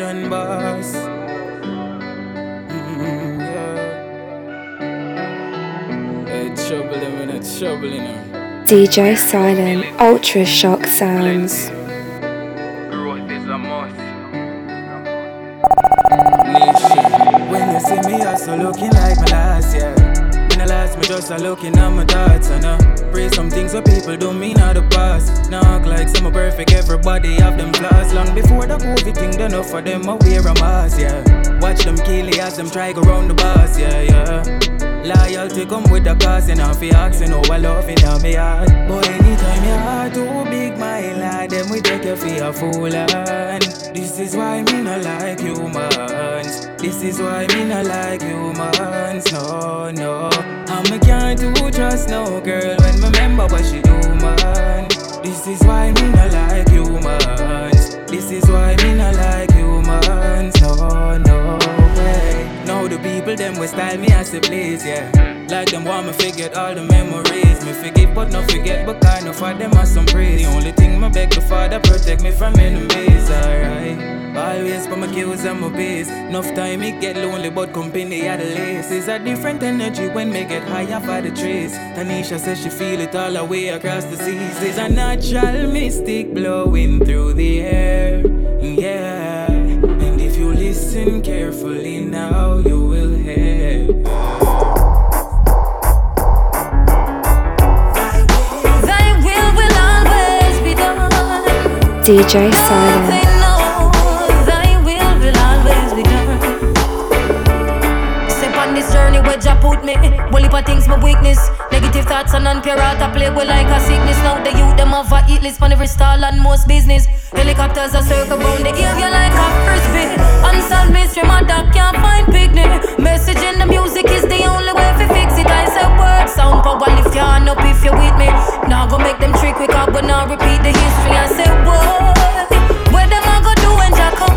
nation boss. Mm-hmm, yeah. Hey, trouble in a trouble in a. DJ Silent, Ultra Shock Sounds. Growth is a must. Nation. When you see me, also looking like my last year. I last, me just a looking at my thoughts and uh, pray some things what people don't mean out the past. Act like some are perfect, everybody have them flaws. Long before the COVID thing, done enough for them, I wear a mask, yeah. Watch them kill it as them try go round the bus, yeah, yeah. Loyalty come with the cost, and if you asking how I love in me heart. But anytime your heart too big, my lad, then we take you for a fool, and this is why me not like humans. This is why me not like humans, no, no. And me can't do trust no girl when me remember what she do, man. This is why me not like humans. This is why me not like humans, no, no way. Now the people them will style me as a place, yeah. Like them want me forget all the memories. Me forgive but not forget, but kind of for them are some praise. The only thing my beg the Father protect me from enemies, alright. Always for my kills and my base. Enough time it get lonely, but company at the lace. It's a different energy when me get higher for the trace. Tanisha says she feel it all the way across the seas. There's a natural mystic blowing through the air, yeah. And if you listen carefully now, you will hear. Thy will will always be done. DJ Silent. They know thy will will always be done. Step on this journey where Jah put me. Well, if I things my weakness. Negative thoughts and non-pure heart I play with like a sickness. Now the youth them have a hit list on every stall and most business. Helicopters are circle round the area like a frisbee. Unsolved mystery, my dog can't find picnic. Message in the music is the only way to fix it. I say word sound power lift your hand up if you're with me. Now go make them trick quick up, but now repeat the history. I say what? Where them I go do when Jah come?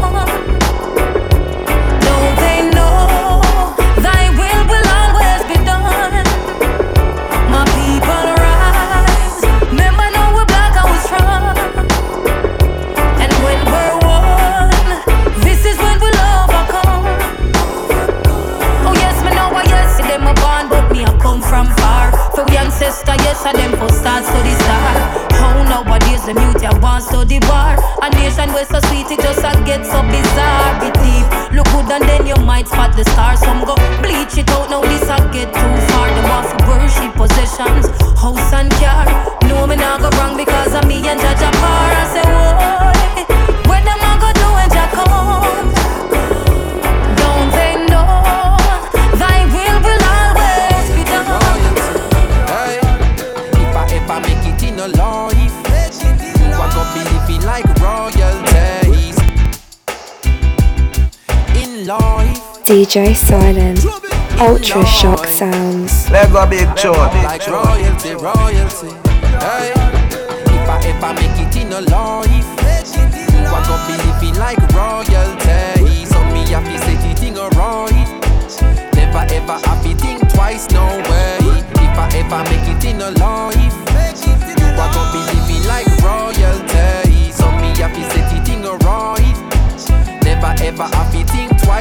For we ancestor, yes, I them for start study star. How nowadays the mute ya want study bar. A nation where so sweet it just a get so bizarre. Be deep, look good and then you might spot the stars. Some go bleach it out, now this I get too far. Them off worship possessions, house and car. No me not go wrong because of me and Judge Apar. I say what? Where them I go do when Jah come? DJ Silent, Ultra Shock Sounds. Let's go big show, like royalty, royalty. Hey, if I ever make it in a life, you are gonna be living like royalty. So me happy set it thing alright. Never ever happy think twice, no way. If I ever make it in a life, you are gonna be living like royalty. So me happy set it thing alright. Never ever happy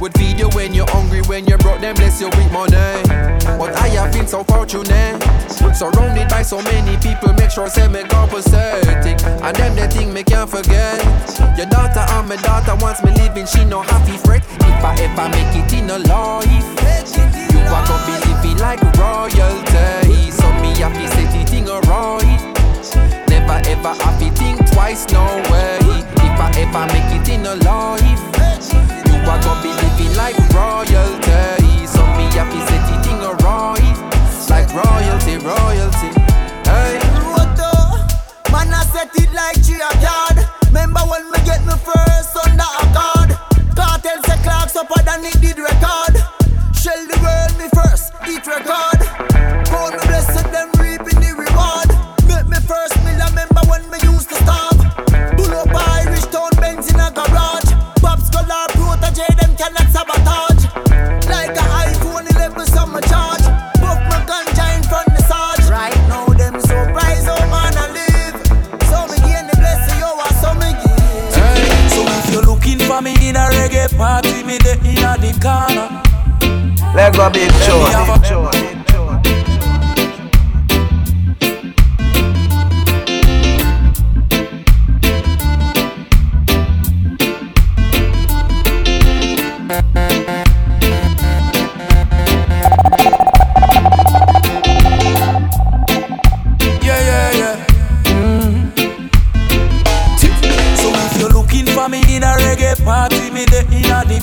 Would feed you when you're hungry, when you're broke, then bless you with money. But I have been so fortunate. Surrounded by so many people, make sure say me compensating. And them the thing me can't forget. Your daughter and my daughter wants me living, she no happy fret. If I ever make it in a life, you are gonna be living like royalty. So me happy set the thing alright. Never ever happy think twice, no way. If I ever make it in a life, you are gonna be like royalty. So me happy set the thing alright. Like royalty, royalty. Hey. Roto, man, I set it like tree a yard. Remember when we get me first under a card? Cartel say clocks up than it did record. Let's in the corner. Let go big show.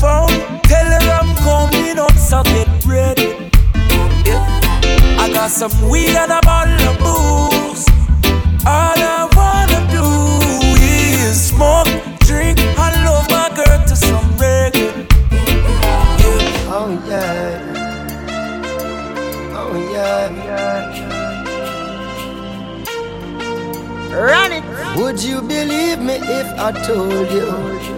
phone. Tell her I'm coming up, so get ready. I got some weed and a bottle of booze. All I wanna do is smoke, drink, I love my girl to some reggae. Yeah. Oh yeah. Oh yeah. Run it. Would you believe me if I told you?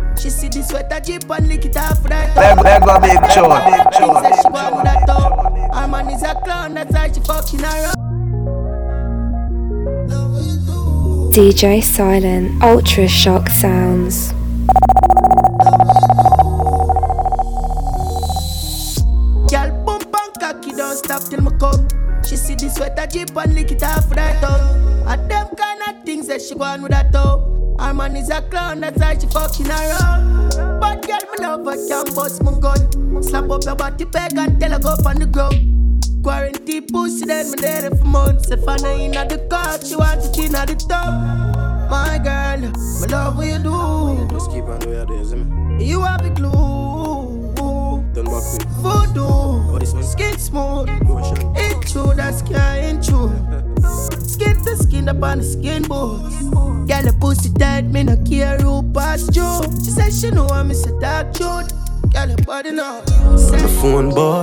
She see the sweater jeep and lick it off right up. Leg go big show, big show. She say she want with that top. Her man is a clown, that's why she fucking around. DJ Silent, Ultra Shock Sounds. Girl, bump and cocky, don't stop till me come. She see the sweater jeep and lick it off right up. And them kind of things that she want with that though. Her man is a clown, that's why she fucking around. But girl, me love her, can bust my gun. Slap up your body peg and tell her go on the ground. Quarantine pussy, then me there for months. If I know in the car, she want to chin at the top. My girl, me love what you do. Just keep on where you do, You have the glue. Done back quick. Voodoo, skin smooth. It's true, that's can't true. Skin to skin up on the skin boots. Girl, the pussy tight, me no care who pass you. She said she know I'm Mr. Dark Truth. Girl, your body now. On the phone, boy,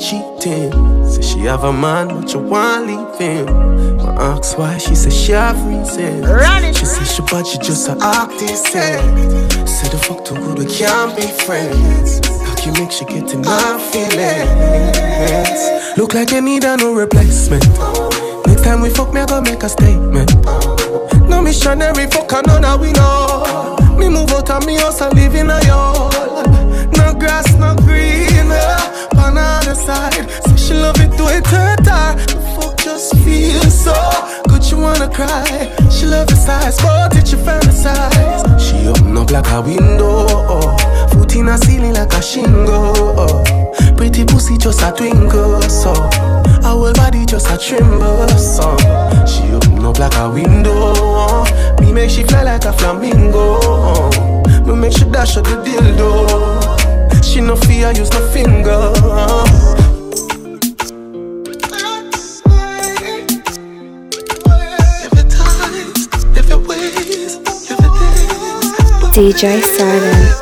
cheating. Say she have a man, but you want leave him. My ask why, she say she have reason. She say she bad, she just a artist. Say the fuck too good, we can't be friends. Like you make she get in my feelings. Look like you need a no replacement. Time we fuck, me I go make a statement. No missionary fuck, I know that we know. Me move out of me house and live in a yard. No grass, no green. On the side, so she love it to it her. Fuck just feels so good, she wanna cry. She love the size, but it she fantasize. She open up like a window, foot in a ceiling like a shingle. Pretty pussy just a twinkle, so our whole body just a tremble, so she open up like a window. Me make she fly like a flamingo. Me make she dash out the dildo. She no fear, use no finger. DJ Silent.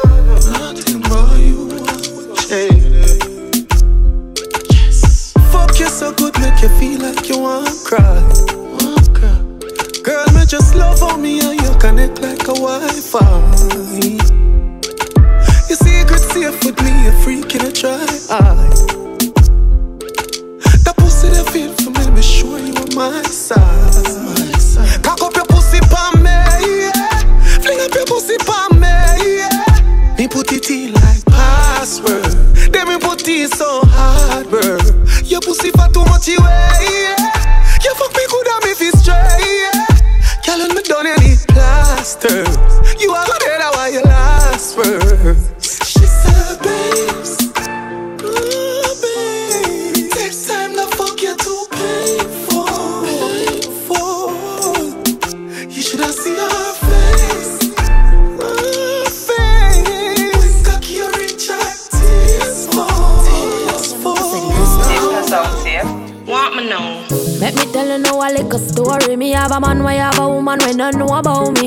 A Your secret safe with me try. The pussy that feel for me, you my side. Don't know about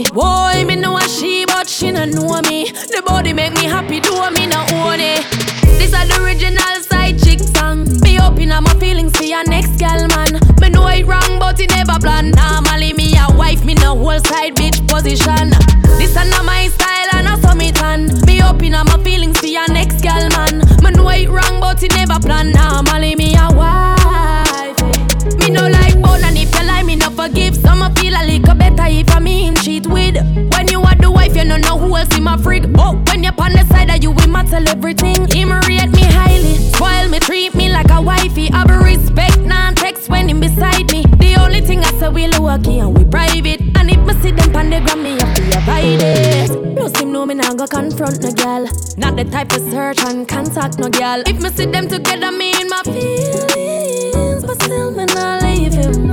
and contact no girl. If me see them together, me in my feelings, but still me not leave him.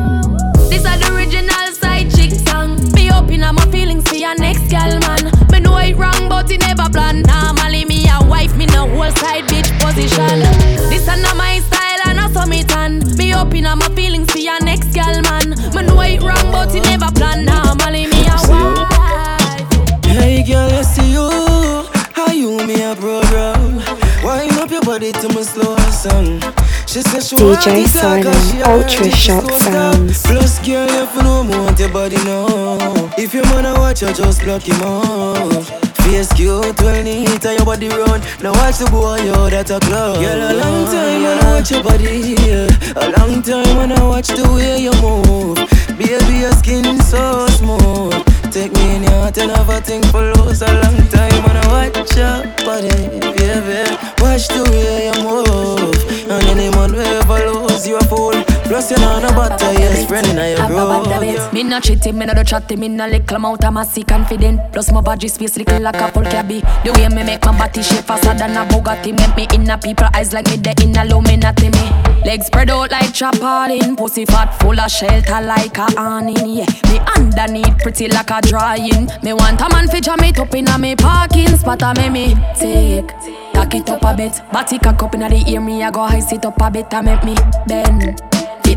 This is the original side chick song. Me open up my feelings for your next gal man. Me know it wrong, but it never plan. Normally me a wife, me no whole side bitch position. This is not my style and I saw me tan. Me open up my feelings for your DJ Silent, Ultra Shock. Sounds. Plus, girl, if you know me, want your body now. If you wanna watch, you just block him out. Face cute when he hit your body run. Now watch the boy, yo, that a club. Girl, a long time when I watch your body, yeah. A long time when I watch the way you move. Baby, your skin so smooth. Take me in your heart and have a thing for lose a long time when I watch your body, baby. Watch the way you move. And any man will ever lose you a fool. Plus, you know no butter, yes, friend in your grove. Me no cheating, me no do chatting, me no little amount of massy confident. Plus my body space little like a full cabby. The way me make my body shape faster than a Bugatti, make me in a people eyes like me the in Illuminati me. Not me Legs spread out like chapalin, pussy fat full of shelter like a awning. Yeah, me underneath pretty like a drying. Me want a man feature me top in a me parking spot, a me me take. Tack it up a bit, body cock up inna the ear, me I go high sit up a bit, a make me bend.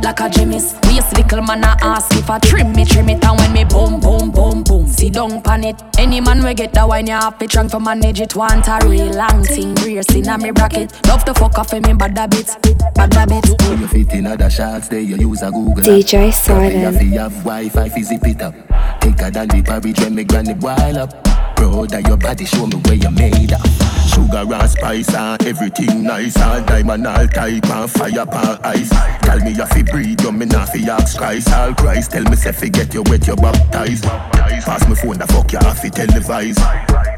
Fit like a Jimmy's Waist little man a ask if I trim me, trim it And when me boom, boom, boom, boom Sit down pan it Any man we get the wine You have to trunk for manage it Want a real long thing Brace in a me bracket Love to fuck off in me bad habits Bad habits You fit in other shots there, you use a Google. DJ app. Silent. If you have Wi-Fi, fi zip it up. Thicker than the porridge when me granny boil up. Proud of your body, show me where you made up. Sugar and spice and everything nice. All diamond, all type and fire pan ice. Tell me you fi breathe, you me not fi ask Christ. All Christ, tell me say fi get you wet, you baptized. Pass me phone, the fuck you have fi televise.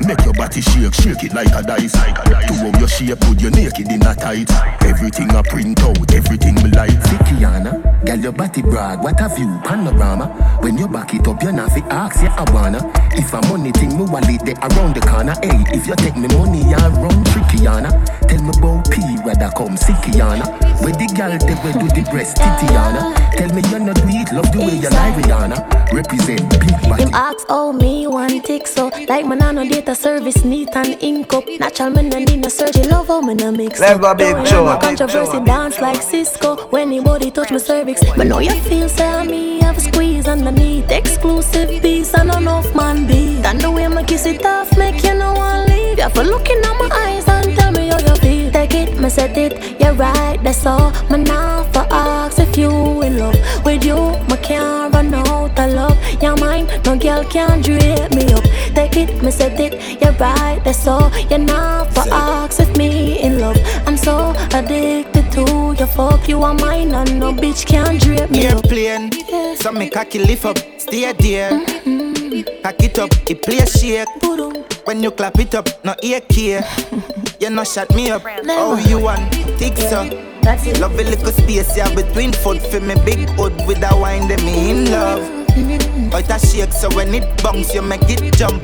Make your body shake, shake it like a dice. To how your shape, put your naked in a tight. Everything I print out, everything me like. See Kiana, girl your body brag, what a view, panorama. When you back it up, you not fi ask, yeah I wanna. If a money thing, me wallet there around the corner. Hey, if you take me money, you run trickyana. Tell me about P, where that come, see Where the girl they where do the breast, Titiana. Tell me you not do it, love the way you like Rihanna. Represent big body. Them ask oh me one tick so Like man no data service neat and ink up Natural man no need no surgery Love how me no mix up Never big Don't joke. controversy dance like Cisco When anybody touch my cervix But now you feel say me have a squeeze underneath Exclusive piece and enough man be And the way me kiss it off make you no one leave You for looking at my eyes and tell me how you feel Take it, me set it, you're right, that's all Me now for ask if you in love With you, me can't run out of love You're mine, no girl can drape me up Take it, me set it, you're right, that's all You're not for ask if me in love. I'm so addicted to your fuck. You are mine and no bitch can drape me. Airplane, yeah. so me cocky lift up, stay there. Mm-hmm. Cock it up, it play shake. When you clap it up, no ear care. you no shut me up. Oh, you want thick so. That's it. Love a little space, yeah, between foot for me big hood with a wine, them me in love. But a shake, so when it bounce, you make it jump.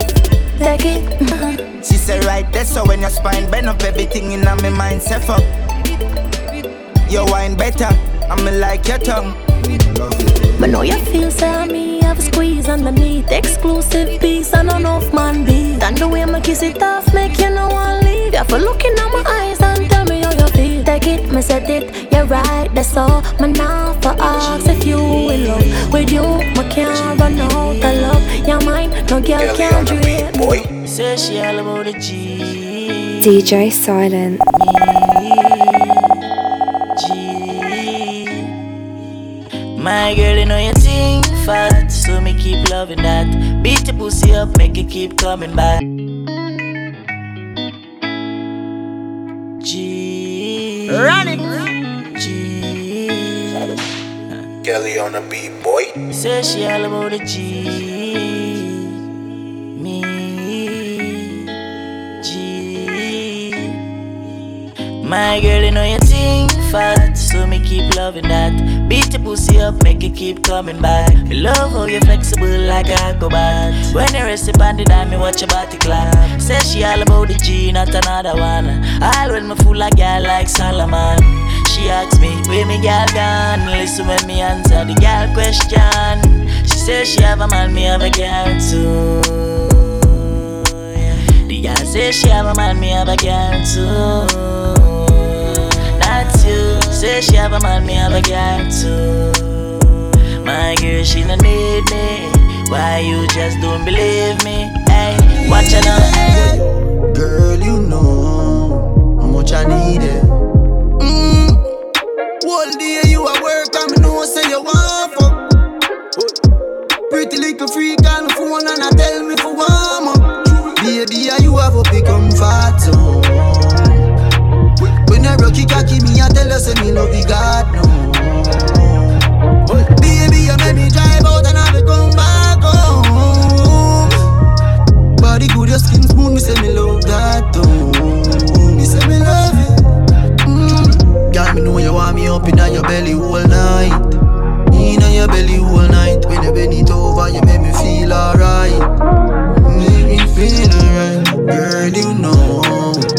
Take it. she said right there, so when your spine bend up, everything in my mind set up. Your wine better, I'm like your tongue. But know you feel say me have a squeeze underneath. Exclusive piece and enough man beat And the way I kiss it off make you no one leave. You for looking at my eyes and tell me how you feel. Take it, me set it, you're right, that's all. Man now for ask if you in love With you, me can't run out of love. You're mine, no girl can dream. Boy, say she all about the G. DJ Silent. My girl, you know you think fat, so me keep loving that. Beat your pussy up, make it keep coming back. G. Run it. G. Kelly on the beat, boy. Say she all about the G. Me. G. My girl, you know you think fat, so me keep loving that. Beat your pussy up, make it keep coming back. Me love how you flexible like a acrobat. When you rest upon the dime, me watch your body clap. Say she all about the G, not another one. All when me fool a girl like Solomon. She asks me, where me girl gone? Listen when me answer the girl question. She says she have a man, me have a girl too. The girl says she have a man, me have a girl too Say she have a man, me have a girl too. My girl, she no need me. Why you just don't believe me? Hey, watch out now. Hey. Girl, you know how much I need it. Mm. One day you at work, I know say you want fuck. Pretty little freak on the phone and I tell me for warm up. Baby, you have become fat zone. Rock it, cocky me, I tell her say me love you God no. Baby, you make me drive out and I come back home. Body good, your skin smooth, me say me love that too. Me say me love it. Mm. Girl, me know you want me up inna your belly all night. Inna your belly all night. When you bend it over, you make me feel alright. Make me feel alright, girl. You know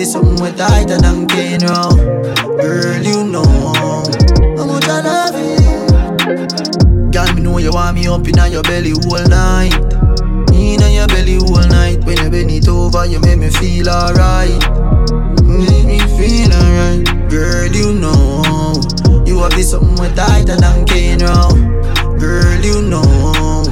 you have this something way tighter than round. Girl, you know how much I love you. Girl, me know you want me up inna your belly all night. Inna your belly all night. When you bend it over, you make me feel alright. Make me feel alright. Girl, you know you have this something way tighter than round. Girl, you know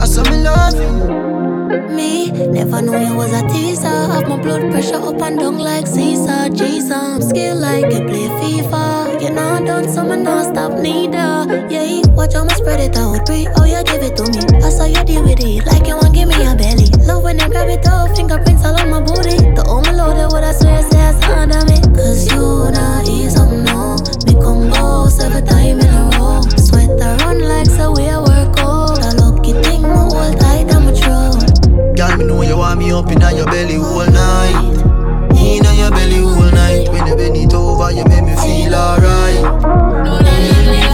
I saw me love you. Me, never knew you was a teaser. Have my blood pressure up and down like Caesar. Jesus, I'm skilled like you play FIFA. You know done, so I'm not stop neither. Yeah, watch how me spread it out. Pray, oh you give it to me. I saw you deal with it like you want give me a belly. Love when you grab it off, fingerprints all on my booty. The only loaded what I swear says under me. Cause you not up no. Me come go seven time in a row. Sweat I run like so we Me know you want me up inna your belly all night. Inna your belly all night. When you bend it over, you make me feel alright.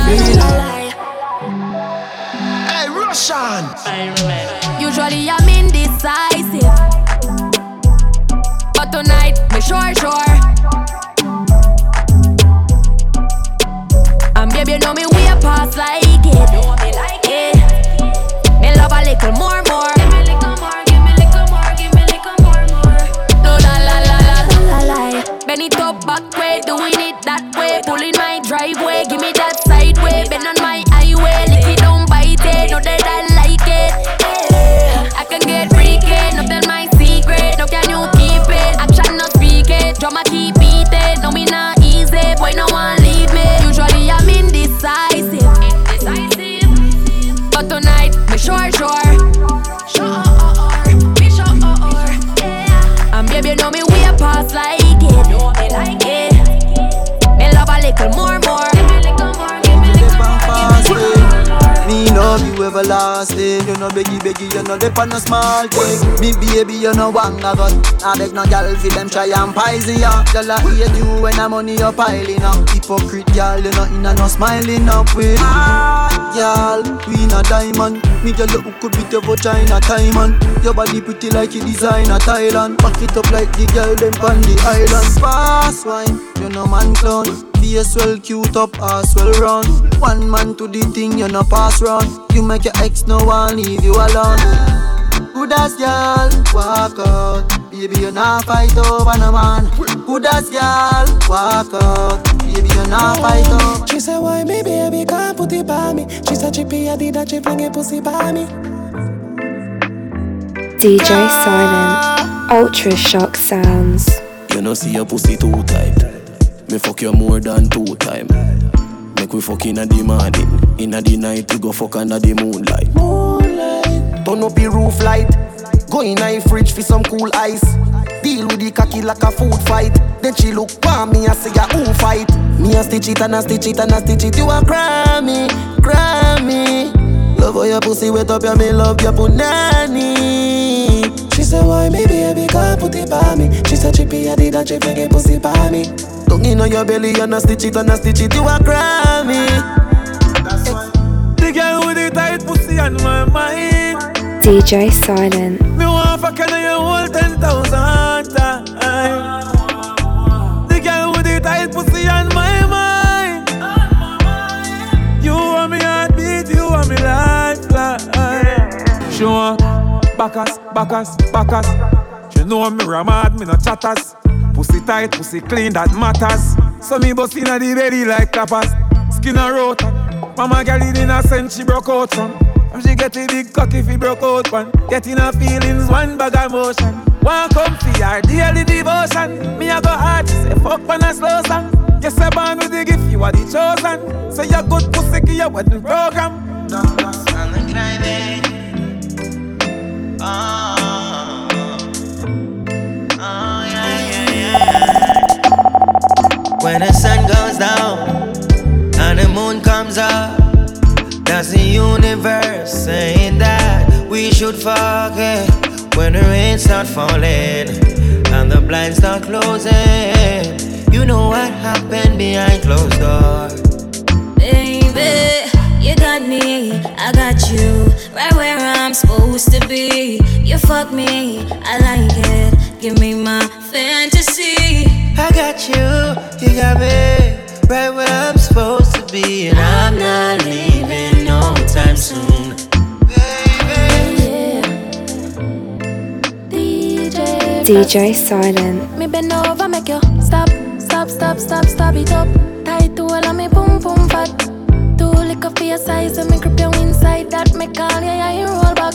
Me feel alright. Hey, Russian. Usually I'm indecisive, but tonight me sure sure. And baby, you know me way past like it. Yeah. Me love a little more more. Way, doing it that way. Pulling no beggy beggy, you no dip on no small thing. Me baby, you no wanga got. I beg no gal fi them try and poison ya. Girl I hate you when the money you piling up. Hypocrite gal, you no inna no smiling up with. Gal, we a diamond. Me girl you could beat your vagina time man. Your body pretty like you designer Thailand. Back it up like the girl them on the island. Fast wine, you no man clown. Face well cute up, ass well run. One man to the thing, you no pass run. You make your ex no one leave you alone. Good as girl, walk out. Baby, you not fight over no man. Good as girl, walk out. Baby, you not fight over. She said, why me baby can't put it by me? She said, chippy, I did that, she fling it pussy by me. DJ Silent, Ultra Shock Sounds. You know see your pussy too tight. Me fuck you more than two time. Make we fuck inna the morning, inna the night we go fuck under the moonlight. Moonlight. Turn up the roof light. Go in a fridge for some cool ice. Deal with the cocky like a food fight. Then she look for me and say, who fight? Me a stitch it and a stitch it and a stitch it. You a Grammy, Grammy. Love how your pussy wet up, yeah, me love your punani. She said, why me baby can't put it by me? She said, chippy, I did that, she fling it pussy by me. Tongue in your belly and a stitch it and a stitch it. You a Grammy. The girl with the tight pussy on my mind. DJ Silent, Me want fuck you your whole ten thousand times. The girl with the tight pussy on my mind. You want me heartbeat, you want me lifeline. She want backus, backus, backus. You know me ramad, me no chatters. Pussy tight, pussy clean, that matters. So me bust inna the belly like tapas. Skin a rota. Mama girl in innocent, she broke out from. And she get a big cock if he broke out one. Getting her feelings, one bag of motion. One come for her daily devotion. Me a go hard, say fuck when I slow song. You say born with the gift, you are the chosen. So you good pussy, your wedding program. Ah, ah, when the sun goes down and the moon comes up, that's the universe saying that we should forget. When the rain start falling and the blinds start closing, you know what happened behind closed doors. Baby, you got me, I got you, right where I'm supposed to be. You fuck me, I like it. Give me my fantasy. I got you, you got me, right where I'm supposed to be, and I'm not leaving no time soon. DJ Silent, Me bend over, make you stop, stop, stop, stop, stop it up. Tight to all of me, boom, boom, fat. For your size, and me grip you inside. That me call you, yeah, you roll back.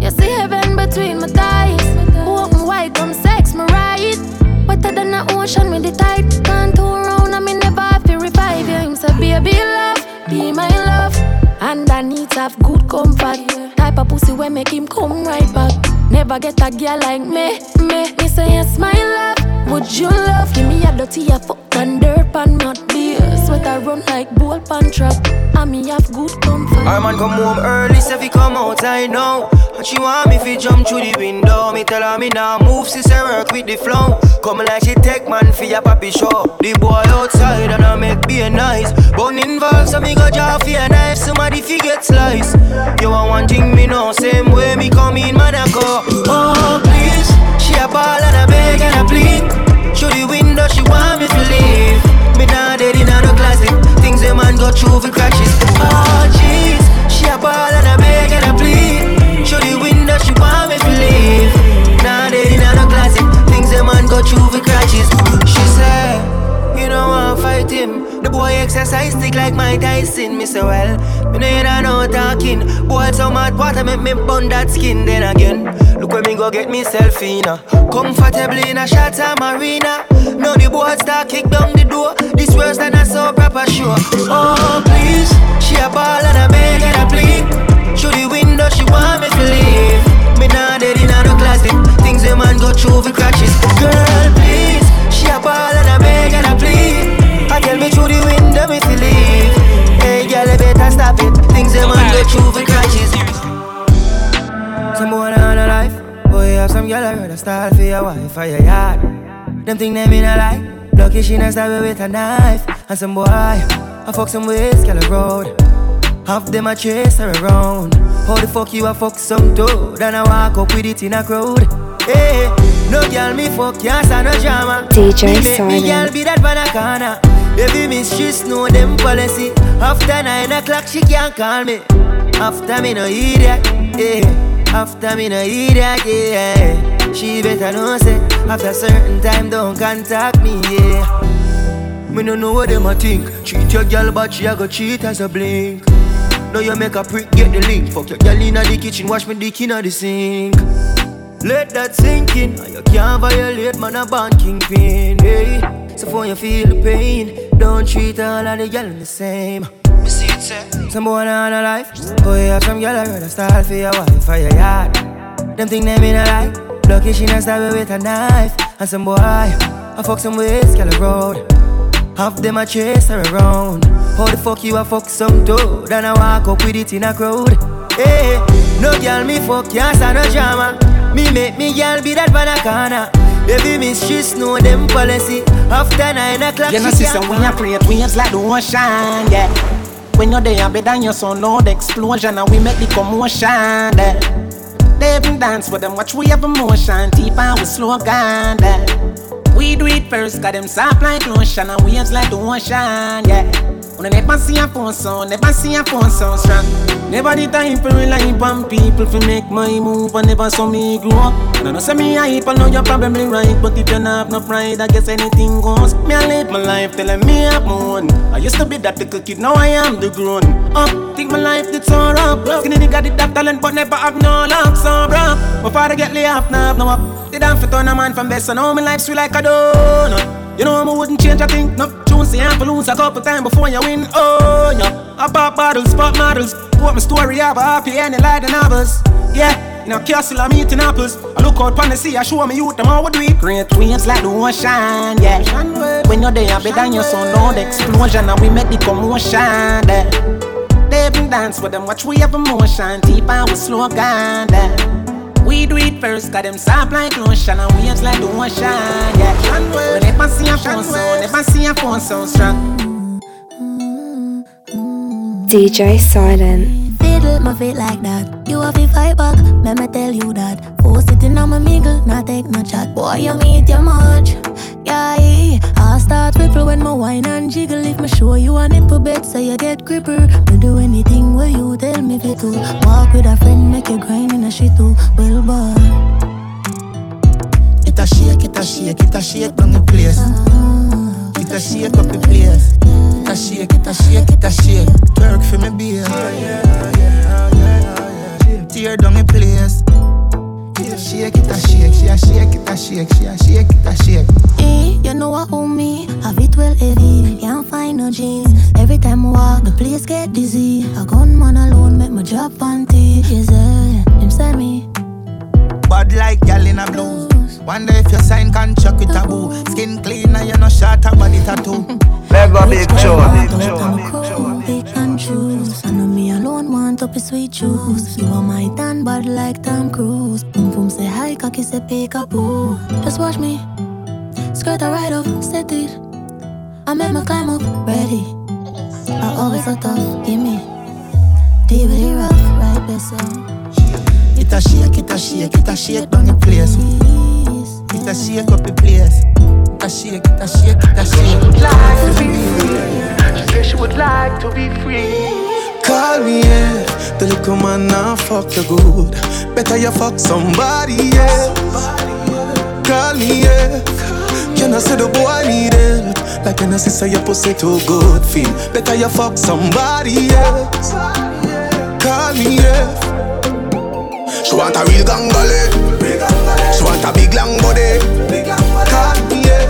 You see heaven between my thighs. Open wide, come sex me right. Wetter than the ocean with the tide. Can't turn round, and me never have to revive you. Him say, baby, love, be my love. Underneath have good comfort. Type of pussy where make him come right back. Never get a girl like me, me. Me say yes, my love. Would you love? Give me a dirty a fuck and dirt pan mud beer. Sweater run like bull pan trap. And me have good comfort. Our man come home early, say fi come outside now. And she want me fi jump through the window. Me tell her me now move, say work with the flow. Come like she take man fi a papi show. The boy outside and I make be nice. Bone involved, so me go draw fi a knife. Somebody fi get slice. You want one me know, same way me come in man I go. Oh please, she a ball and a beg and a plead. Through the window, she want me to leave. Me now dead in no closet. Things a man go through for crashes. Oh jeez, she a ball exercise stick like my Tyson. Me say well, me no hear no talking. Boy so mad water make me burn that skin. Then again, look where me go get myself in. uh. Comfortably in a Shata marina. Now the boy start kick down the door. This worse than a so proper sure. Oh please, she a ball and a beg and a plead. Through the window she want me to leave. Me nah dead in no closet. Things a man go through for crutches. Girl please, she a ball and a beg and a quit proving crutches. Some boy on a life, boy you have some girl I heard a style for your wife or your yard. Them think they mean a lie, lucky she not stab with a knife. And some boy, I fuck some ways, girl road. Half them I chase her around. How the fuck you a fuck some dude and I walk up with it in a crowd? Hey, no girl me fuck can't no drama. DJ me make me girl be that banana. Baby miss, she know them policy. After nine o'clock, she can't call me. After me no idiot, yeah. After me no idiot, yeah. She better know say after certain time don't contact me, yeah. Me no know what them a think. Cheat your girl, but she a go cheat as a blink. Now you make a prick, get the link. Fuck your girl inna the kitchen, wash me dick inna the sink. Let that sink in. You can't violate, man, a band kingpin. Hey. So for you feel the pain, don't treat all of the girl the same. Some boy on a life, oh yeah, some girl I rather style for your wife or your yard. Them think they mean a lie. Lucky she not stab with a knife. And some boy, I fuck some ways, girl road. Half them a chase her around. How the fuck you a fuck some toad? And I walk up with it in a crowd. Hey, no girl me fuck, can't stand no drama. Me make me girl be that banana. Baby miss, she know them policy. After nine o'clock, You know, she see, so can't when you create waves like the ocean, yeah. When you're there, better than your son, loud explosion, and we make the commotion, yeah. They even dance with them, watch we have emotion, deep and we slow down, yeah. We do it first, got them soft like lotion, and waves like the ocean, yeah. I never see a phone sound, never see a phone sound strong. Never the time for rely on people to make my move, and never saw me grow up. And I know say me hype, I know you're probably right, but if you not have no pride, I guess anything goes. Me I live my life telling me I'm own. I used to be that little kid, now I am the grown. Up, think my life did so rough. Skinny nigga did that talent, but never have no luck, so bro. My father get laid off, now have no up. Did have to turn a man from best, so now my life sweet like a donut. You know I wouldn't change a thing. No I'm for lose a couple times before you win. Oh yeah, I pop bottles, pop models. What my story have a happy ending like the novels. Yeah, in a castle I'm eating apples. I look out pon the sea, I show me youth them how we do. Great waves like the ocean, yeah. When you're there, better than your son, loud explosion, and we make the commotion. Yeah. They even dance with them, watch we have emotion, deep and we slow down. Yeah. We do it first, got them soft like lotion and waves like the ocean, yeah. We never see a phone so, never see a phone so strong. DJ Silent. Fiddle my feet like that. You have to fight back, let me tell you that. Four sitting on my mingle, not take no chat. Boy, you meet your much. Yeah, I start ripple when my wine and jiggle. If me show you a nipple bed, so you get gripper. Me do anything where you tell me fit to. Walk with a friend, make you grind in a shit too. Well, boy. It a shake, it a shake, it a shake down the place. Uh-huh. It a shake up the place. It a shake, it a shake, it a shake. Twerk for me beer. Tear down the place. It a shake, it a shake, she a shake, it a shake, she a shake, it a shake. Eh, you know what own me, have it well heavy. Can't find no jeans. Every time I walk, the place get dizzy. A gunman alone make my drop panty. Yes, eh, them say me. Bad like gal in a blues. Wonder if your sign can chuck with a boo. Skin clean and you no short a body tattoo. Mega big Joe, big Big Joe. Pick and choose. I know me alone want up a sweet juice. You are my tan bad like Tom Cruise. Boom boom say hi, cocky say peekaboo. Just watch me. Skirt a right up, set it. I make my climb up, ready. I always so tough, give me. DVD rough, right beside. It a shake, it a shake, it a shake down the place. It a shake up the place. It a shake, it shake, it like to be free. She said she would like to be free. Call me, yeah. The little man now fuck you good. Better you fuck somebody else. Call me, yeah. Can I say the boy need help? Like I say your pussy too good, feel better you fuck somebody else. Call me, yeah. She want a real gangale. She want a big long body. Me, yeah.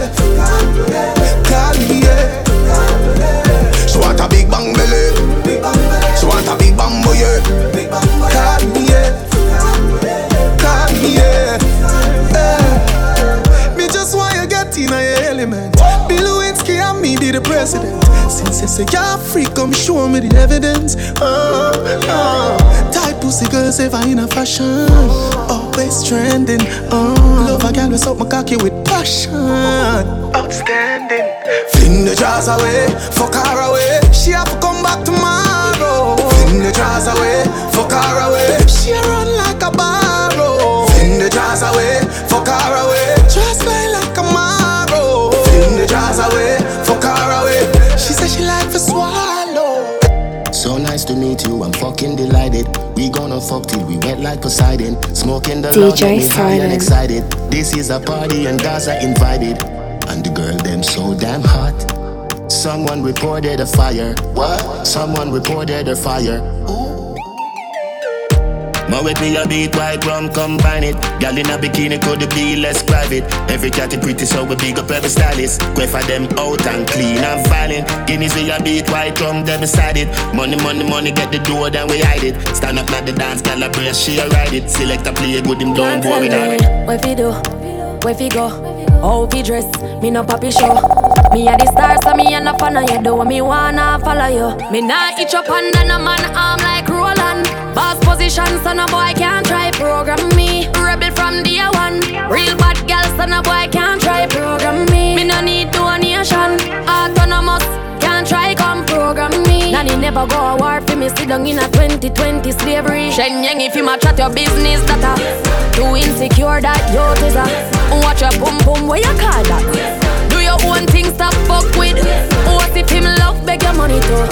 She want a big bang belly. She want a big bamboo, yeah. Call me, yeah. Call me, eh. just want you get in your element. Bill Lewinsky and me be the president. They say you're free, come show me the evidence. Oh, oh. Tight pussy girls ever in a fashion. Always trending. Oh, love a girl with up my cocky with passion. Outstanding. Fling the jars away, fuck her away. She have to come back tomorrow. Fling the jars away, fuck her away. She run like a barrow. Fling the jars away, fuck her away. Meet you, I'm fucking delighted. We gonna fuck till we wet like Poseidon. Smoking the DJ me high and excited. This is a party and Gaza invited. And the girl them so damn hot. Someone reported a fire. What? Someone reported a fire. My with me a beat white rum combine it. Girl in a bikini could be less private. Every cat is pretty so we big up every stylist. Go for them out and clean and violent. Guineas we a beat white rum them beside it. Money money money get the door then we hide it. Stand up at the dance, girl a brace she a ride it. Select a play good him don't go with it. Where fi do? Where fi go? How fi dress? Me no poppy show. Me a the star, so me a no fan of you. Do me wanna follow you. Me nah itch up under no man arm like Roland. Boss position, so no boy can't try program me. Rebel from day one. Real bad girl, so no boy can't try program me. Never go a war for me. Sit down in a 2020 slavery. Shen Yang if you match at your business data. Too insecure that you is a. Watch your boom boom where you call that. Do your own thing, stop fuck with. What if him love beg your money too?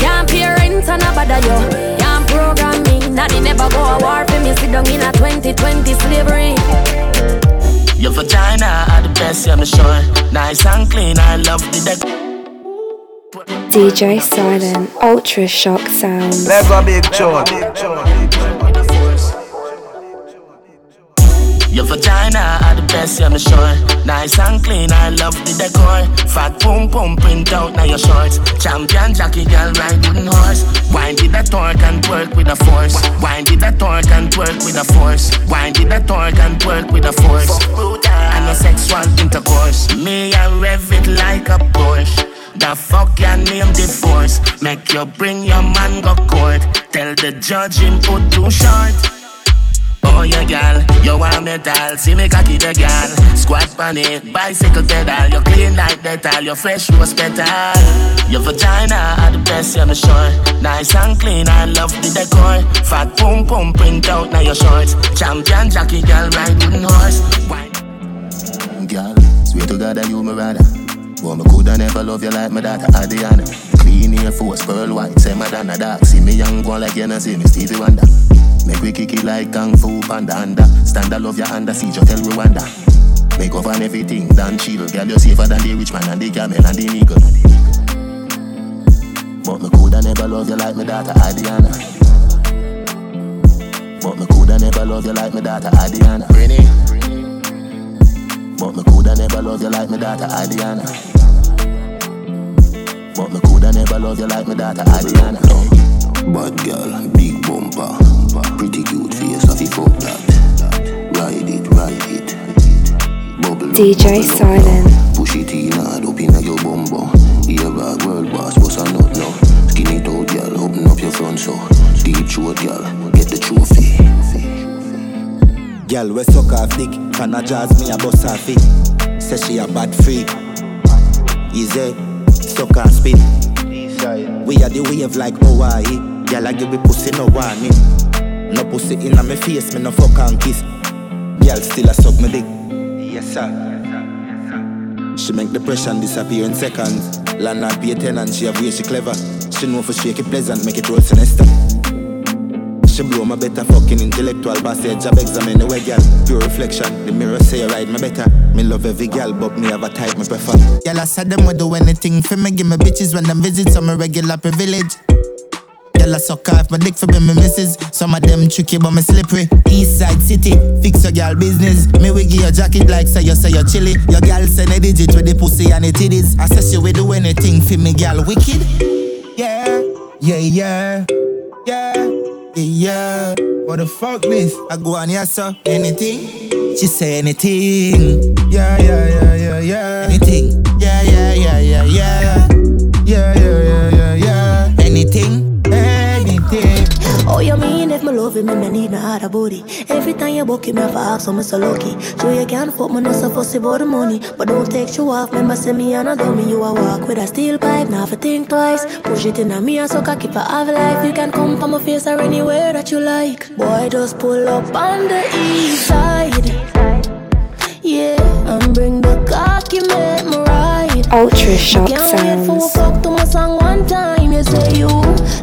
Can't pay rent and a bother you. Can't program me. Nanny never go a war for me. Sit down in a 2020 slavery. Your vagina are the best, yeah, I'm sure. Nice and clean, I love the deck. DJ Silent, Ultra Shock Sounds. Mega big tune. Your vagina are the best, yeah, I'm sure. Nice and clean, I love the decor. Fat pum pum print out now your shorts. Champion jockey girl ride wooden horse. Wind it that torque and twerk with a force. Wind it that torque and twerk with a force. Wind it that torque and twerk with a force. And a sexual intercourse. Me I rev it like a Porsche. The fuck your name divorce. Make you bring your man go court. Tell the judge him put too short. Oh yeah, gal, you want metal, see me cocky the gal. Squat it, bicycle pedal, you clean like dental, you fresh rose petal. Your vagina are the best, yeah, me sure. Nice and clean, I love the decor. Fat boom boom, print out now your shorts. Champion gal, ride wooden horse. Wine. Girl, swear to God you me rather. But me coulda never love you like my daughter Adriana. Clean Air Force, pearl white, say Madonna dark. See me young one like you know see me Stevie Wonder. Make we kick it like Kung Fu Panda under. Uh, stand I love your under, uh, see you tell Rwanda. Make up on everything, done chill. Girl, you safer than the rich man and the camel and the nigga. But me coulda never love you like my daughter Adriana. But me coulda never love you like my daughter Adriana. Renee. But me coulda never love you like my daughter Adriana. But me coulda never love you like my daughter Adriana. Bad girl, big bumper, pretty cute face, I fi fuck that. Ride it, ride it. Bubble DJ bubble Silent. now. Push it in hard up inna your bumbo. Ear bag, world boss, bust a nut now. Skin it out, girl, open up your front so. Deep throat, girl, get the trophy. Girl, we suck off dick. Can a jazz me a bust her feet. Say she a bad freak. Easy, suck and spit. We are the wave like Hawaii. Girl, I give me pussy no warning. No pussy in me face, me no fuck and kiss. Girl, still a suck me dick. Yes sir. She make depression disappear in seconds. Landlord pay tenant, she have way she clever. She know for shake it pleasant, make it roll sinister. She blow my better fucking intellectual passage. Job examine the way, girl. Pure reflection. The mirror say ride me better. Me love every girl, but me have a type me prefer. Girl, I said them would do anything for me. Give me bitches when them visit some a regular privilege. Girl, I suck off my dick for me, me misses. Some of them tricky, but me slippery. East side city, fix your girl business. Me give your jacket like say you say you chilly. Your girl send a digit with the pussy and the titties. I say she will do anything for me, girl. Wicked. Yeah, yeah, yeah, yeah, yeah, what the fuck, miss? I go on yes, sir. Anything? She say anything. Yeah, yeah, yeah, yeah, yeah. Anything. Yeah, yeah, yeah, yeah, yeah. Yeah, yeah, yeah, yeah, yeah. Anything love me, me need no other body. Every time you book it, me have to ask, so me so lucky. Sure you can't fuck me, no so fussy about the money. But don't take you off, remember say me and a dummy. You a walk with a steel pipe, now for think twice. Push it in a me and so cocky for have life. You can come from my face or anywhere that you like. Boy, just pull up on the east side. Yeah, and bring the cocky, make me ride. Ultra shock Can't wait for a sounds. fuck to my song one time. You say you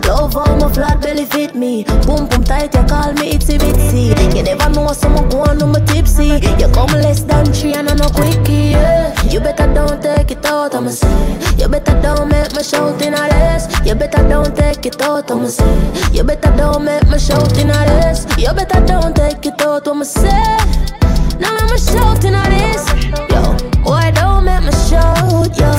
love how my flat belly fit me. Boom boom tight, you call me itsy bitsy. You never know someone go on, I'm tipsy. You come less than three and I'm no quickie. Yeah. You better don't take it out, I'ma say. You better don't make me shout in a this. You better don't take it out, I'ma say. You better don't make me shout in a this. You better don't take it out, I'ma say. Now I'm a shouting at this. Yo, why don't make me shout, yo?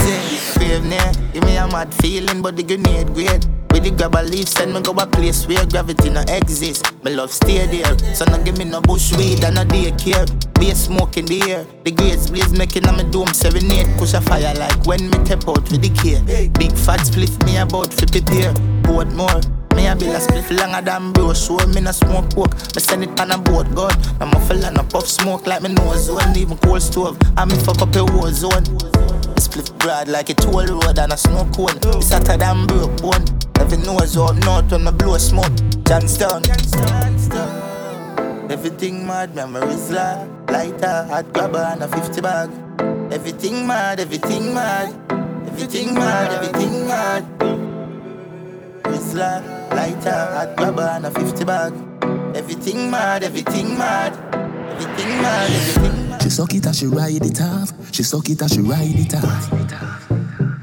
Brave near, give me a mad feeling, but the grenade great. With the grab a leaf, send me go a place where gravity no exist. My love stay there, so no give me no bush weed and no daycare. Be a smoke in the air, the grades blaze making on my dome serenade. Push a fire like when me tap out with the care. Big fat split me about to prepare. Board more. Me a bill a split longer than bro Show me no smoke coke Me send it on a boat gun My muffle and a puff smoke like me nose zone. Even cold stove. And me fuck up a war zone. Split broad like a toll road and a snow cone. It's hotter than broke bone. Every nose up north when me blow smoke. Johnstown Everything mad, memories la. Lighter, hot grabber and a 50 bag. Everything mad, everything mad. Everything mad, everything mad Whistler, lighter, hot grabber and a 50 bag. Everything mad, everything mad. Everything mad, everything mad. She suck it and she ride it off. She suck it and she ride it off.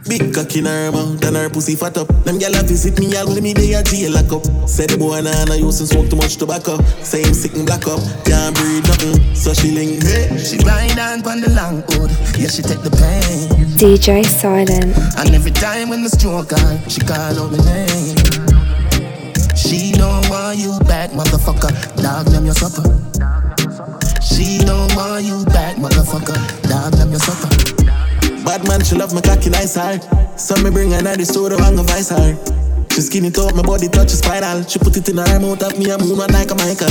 Big cock in her mouth and her pussy fat up. Them gyal a visit me all when me dey a jail lock up. Say the boy nah nah used to smoke too much tobacco. Say him sick and black up, can't breathe nothing. So she link hey. She ride on pon the long hood, yeah she take the pain. DJ Silent. And every time when the stroke on, she call out my name. She don't want you back, motherfucker. Dog them your supper. She don't want you back, motherfucker. Dog them your supper. Bad man, she love my cocky nice hard. So me bring her to the and go vice her. She skinny top, my body touch a spiral. She put it in her mouth, up me a moon one like a Michael.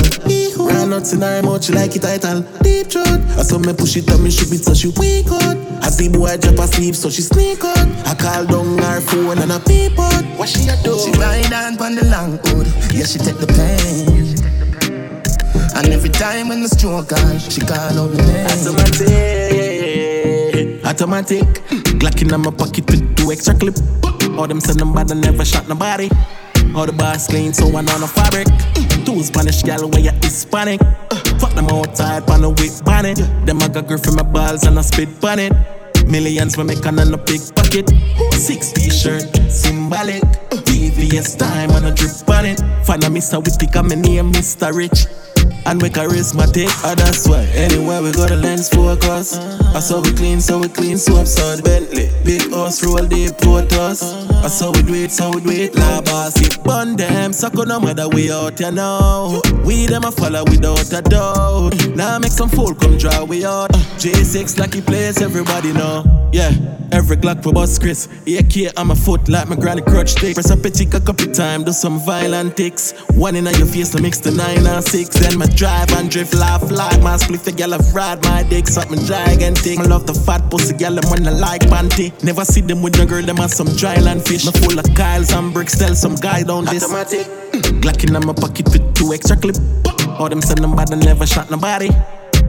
Ran nuts in her mouth, she like it title. Deep throat. I saw me push it up, me shoot it so she weak out. I see boy drop asleep, so she sneak out. I call down her phone and I peep out. What she a do? She ride on pon the long hood, yeah she take the pain. And every time when the stroke on, she call out my name. Automatic, Glock in my pocket with two extra clip. All them send them bad and never shot nobody. All the bars clean, so I know the fabric. Two Spanish gal where you Hispanic. Fuck them outside, pan the whip bonnet. Them I got girl from my balls and I spit on it. Millions we make on a big pocket. Six t-shirt, symbolic. VVS time and a drip on it. Find a Mr. Whippy, come my name Mr. Rich. And we charismatic, oh that's why. Anywhere we go the lens focus. Ah, I saw we clean, so we clean, so upside Bentley, big house, roll deep, us I saw we do it, so we do it, la boss. It bun them, suck on no matter we out, you know. We them a follow without a doubt. Now make some fool come draw we out. J6 lucky place, everybody know. Yeah, every Glock for bus Chris. AK on my foot like my granny crutch stick. Press up a tick a couple time, do some violent ticks. One in your face to mix the nine and six. Then my drive and drift, laugh like my split the gal have ride my dick Something gigantic, I love the fat pussy gal them when I like panty. Never see them with your girl, them on some dry land fish. Me full of Kyles and bricks, tell some guy down this Automatic, mm, Glock in my pocket with two extra clip. All them send them bad and never shot nobody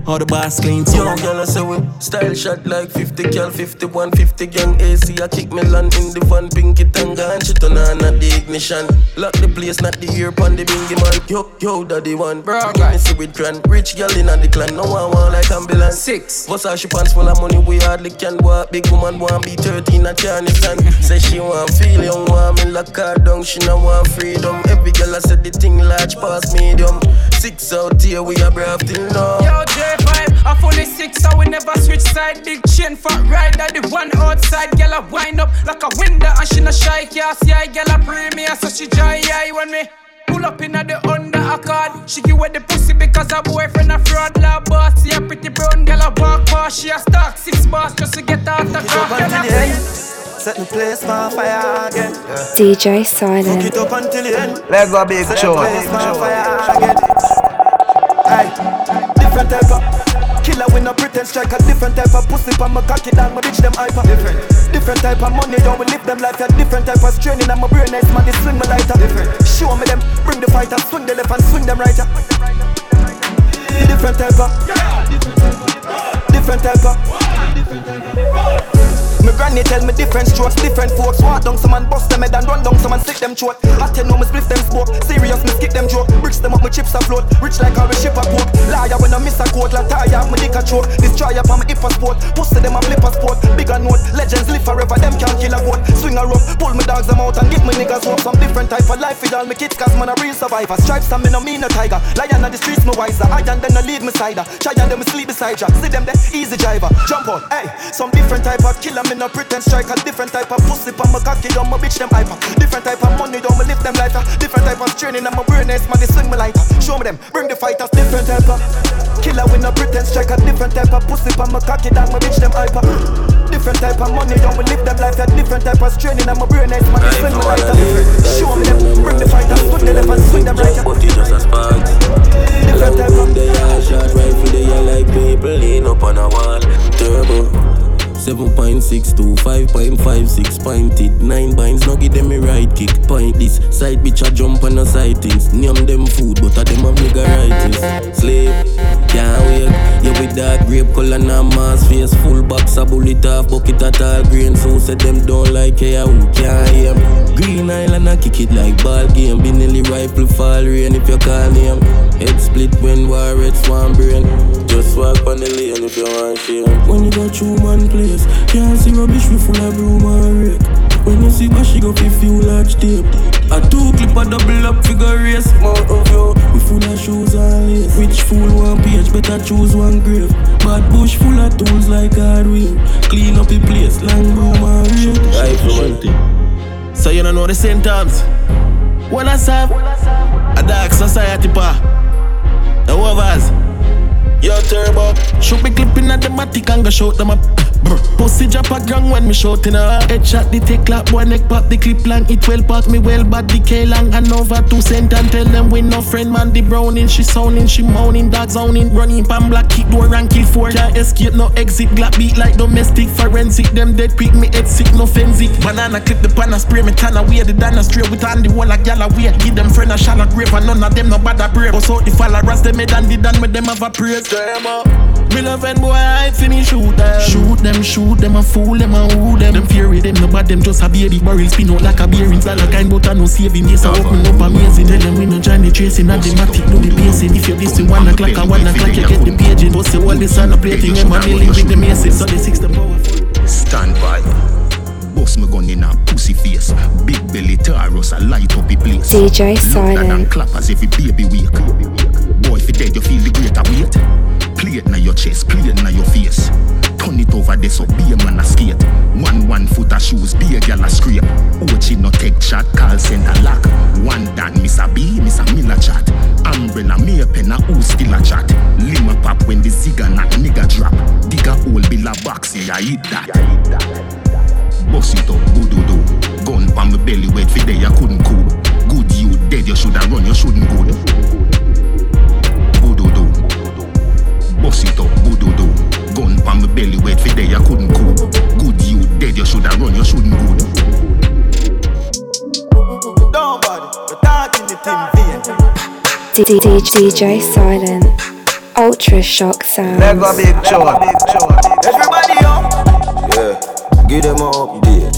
All the bars clean, so Young girl, I say we style shot like 50 cal, 51, 50 gang AC. I kick me land in the van, pinky tanga, and she turn on at the ignition. Lock the place, not the ear pon the bingy man. Yo, yo, daddy one. Bro, give me see with grand. Rich girl in the clan, no one want like ambulance. Six. Bust her she pants full of money, we hardly can walk. Big woman want be 13 at Afghanistan. Say she want feel young, want me lock her down. She no want freedom. Every girl I said the thing large past medium. Six out here, we are brave till now. Yo, J5, I fully six, so we never switch side. Big chain, fat rider, the one outside. Girl, I wind up like a window, and she no shy, can't see I girl, I premier, so she dry eye when me. Pull up in the under accord. She give away the pussy because her boyfriend a fraud. La boss, see a pretty brown girl a walk past. She a stock six bars just to get out the car. Girl, I set the place on fire again. Yeah. DJ Silent. Fuck it up until the end. Let go big Set show. the place on fire again. Aye, different type of killer with no pretend strike a different type of pussy pa my cocky down my bitch them hyper. Different, different type of money don't we live them life a different type of straining and my brain nice man they swing my lighter. Different, show me them bring the fighter swing the left and swing them right. Different type of, different type of. My granny tell me different strokes, different folks. Walk down some and bust them head and run down some and stick them throat. I tell no me split them smoke. Serious me skip them joke. Bricks them up, my chips afloat. Rich like how we ship a coke. Liar when I miss a quote. Like tire, my dick a choke. Destroyer for my hip a sport. Pussy them a flip a sport. Bigger note. Legends live forever. Them can't kill a goat. Swing a rope. Pull me dogs them out and give me niggas hope. Some different type of life with all my kids. Cause man a real survivor. Stripes and me no mean no tiger. Lion on the streets me wiser. I and then I lead me cider. Try and them sleep beside ya. See them there, easy driver. Jump on. Hey, some different type of killer. Me no pretend strike. A different type of pussy. Pa my cocky down my bitch them hyper. Different type of money down me lift them lighter. Different type of training. And my brain is man they swing me lighter. Show me them. Bring the fighters. Different type of killer. We no pretend strike. A different type of pussy. Pa my cocky down my bitch them hyper. Different type of money down we live them life. A different type of training. And my brain is man they swing me lighter. Show me them. Bring the fighters. Swing the left and swing them right. But it just a spark. Different type of They all shot right for the air like people lean up on a wall. Turbo. 7.62, 5.56, point it. Nine binds, give them a right kick. Point this, side bitch a jump on the side. Name them food, but a them a nigga righties. Slave, can't wait. Yeah, with that grape color na mass face. Full box a bullet off, bucket at all green. So said them don't like hair, who can't hear me. Green Island, I kick it like ball game. Benelli rifle fall rain if you call name. Head split when war red swan brain. Just walk on the lane if you want shame. When you go through man place, can't see rubbish we full of broom and rake. When you see she go feel few large tape. A two clip a double up figure race. Mount of you, we full of shoes and lace. Which fool one page, better choose one grave. Bad bush full of tools like hardware. Clean up the place, long broom and rake. Right. So you don't know the same symptoms. When I serve a dark society pa. The overs. Yo turbo. Shoot me clipping at the matic and go shoot them up. Pussy drop a gang when me shooting her. Headshot the take clap, boy neck pop the clip long. It well pack me well bad the K long and over two cent and tell them we no friend man the browning. She sounding, she moaning, dog zoning, running pan black kick door and kill four. Can't escape no exit, glap beat like domestic forensic. Them dead quick me head sick no fensic. Banana clip the pan spray me tan away the dana straight with on the wall like gal away. Give them friend a shallow grave and none of them no bad a brave. Bust out the followers them head and the done with them have a praise. Them up. Me love when boy I finish shoot them. Shoot them, shoot them, a fool them, a who them. Them fear with them, no bad them, just a baby barrel spin out like a bearing. Style a kind, but I no saving. Yes, I open up amazing. Tell them we no join the chasing, and the matic do the pacing. If you this one o'clock, at one o'clock, you get the paging. But say all this on the plating, them a dealing with the maces. So the six them powerful. Stand by. Bust me gun in a pussy face. Big belly Taurus, I light up the place. DJ Louder than Silent. clappers every baby wake. Boy, if you dead, you feel the greater weight. Play it na your chest, play it na your face. Turn it over there so be a man a skate. One one foot of shoes, be a gal a scrape. Ochi no take shot, call center lock. One dan, Miss a B, Miss a Miller chat. Umbrella, me a pen a who still a chat. Lima pop when the cigar not nigga drop. Dig a hole, bill a box, yeah, I eat that. Bust it up, good do do. Gun pa my belly, wait for day, you couldn't cool. Good you dead, you shoulda run, you shouldn't good. Good do do. Bust it up, good do do. Gun pa my belly, wait for day, you couldn't cool. Good you dead, you shoulda run, you shouldn't good. Nobody, we're talking the thing vain. D- D- DJ Silent. Ultra shock sounds. Let go big show. Everybody up, Yeah, give them a update.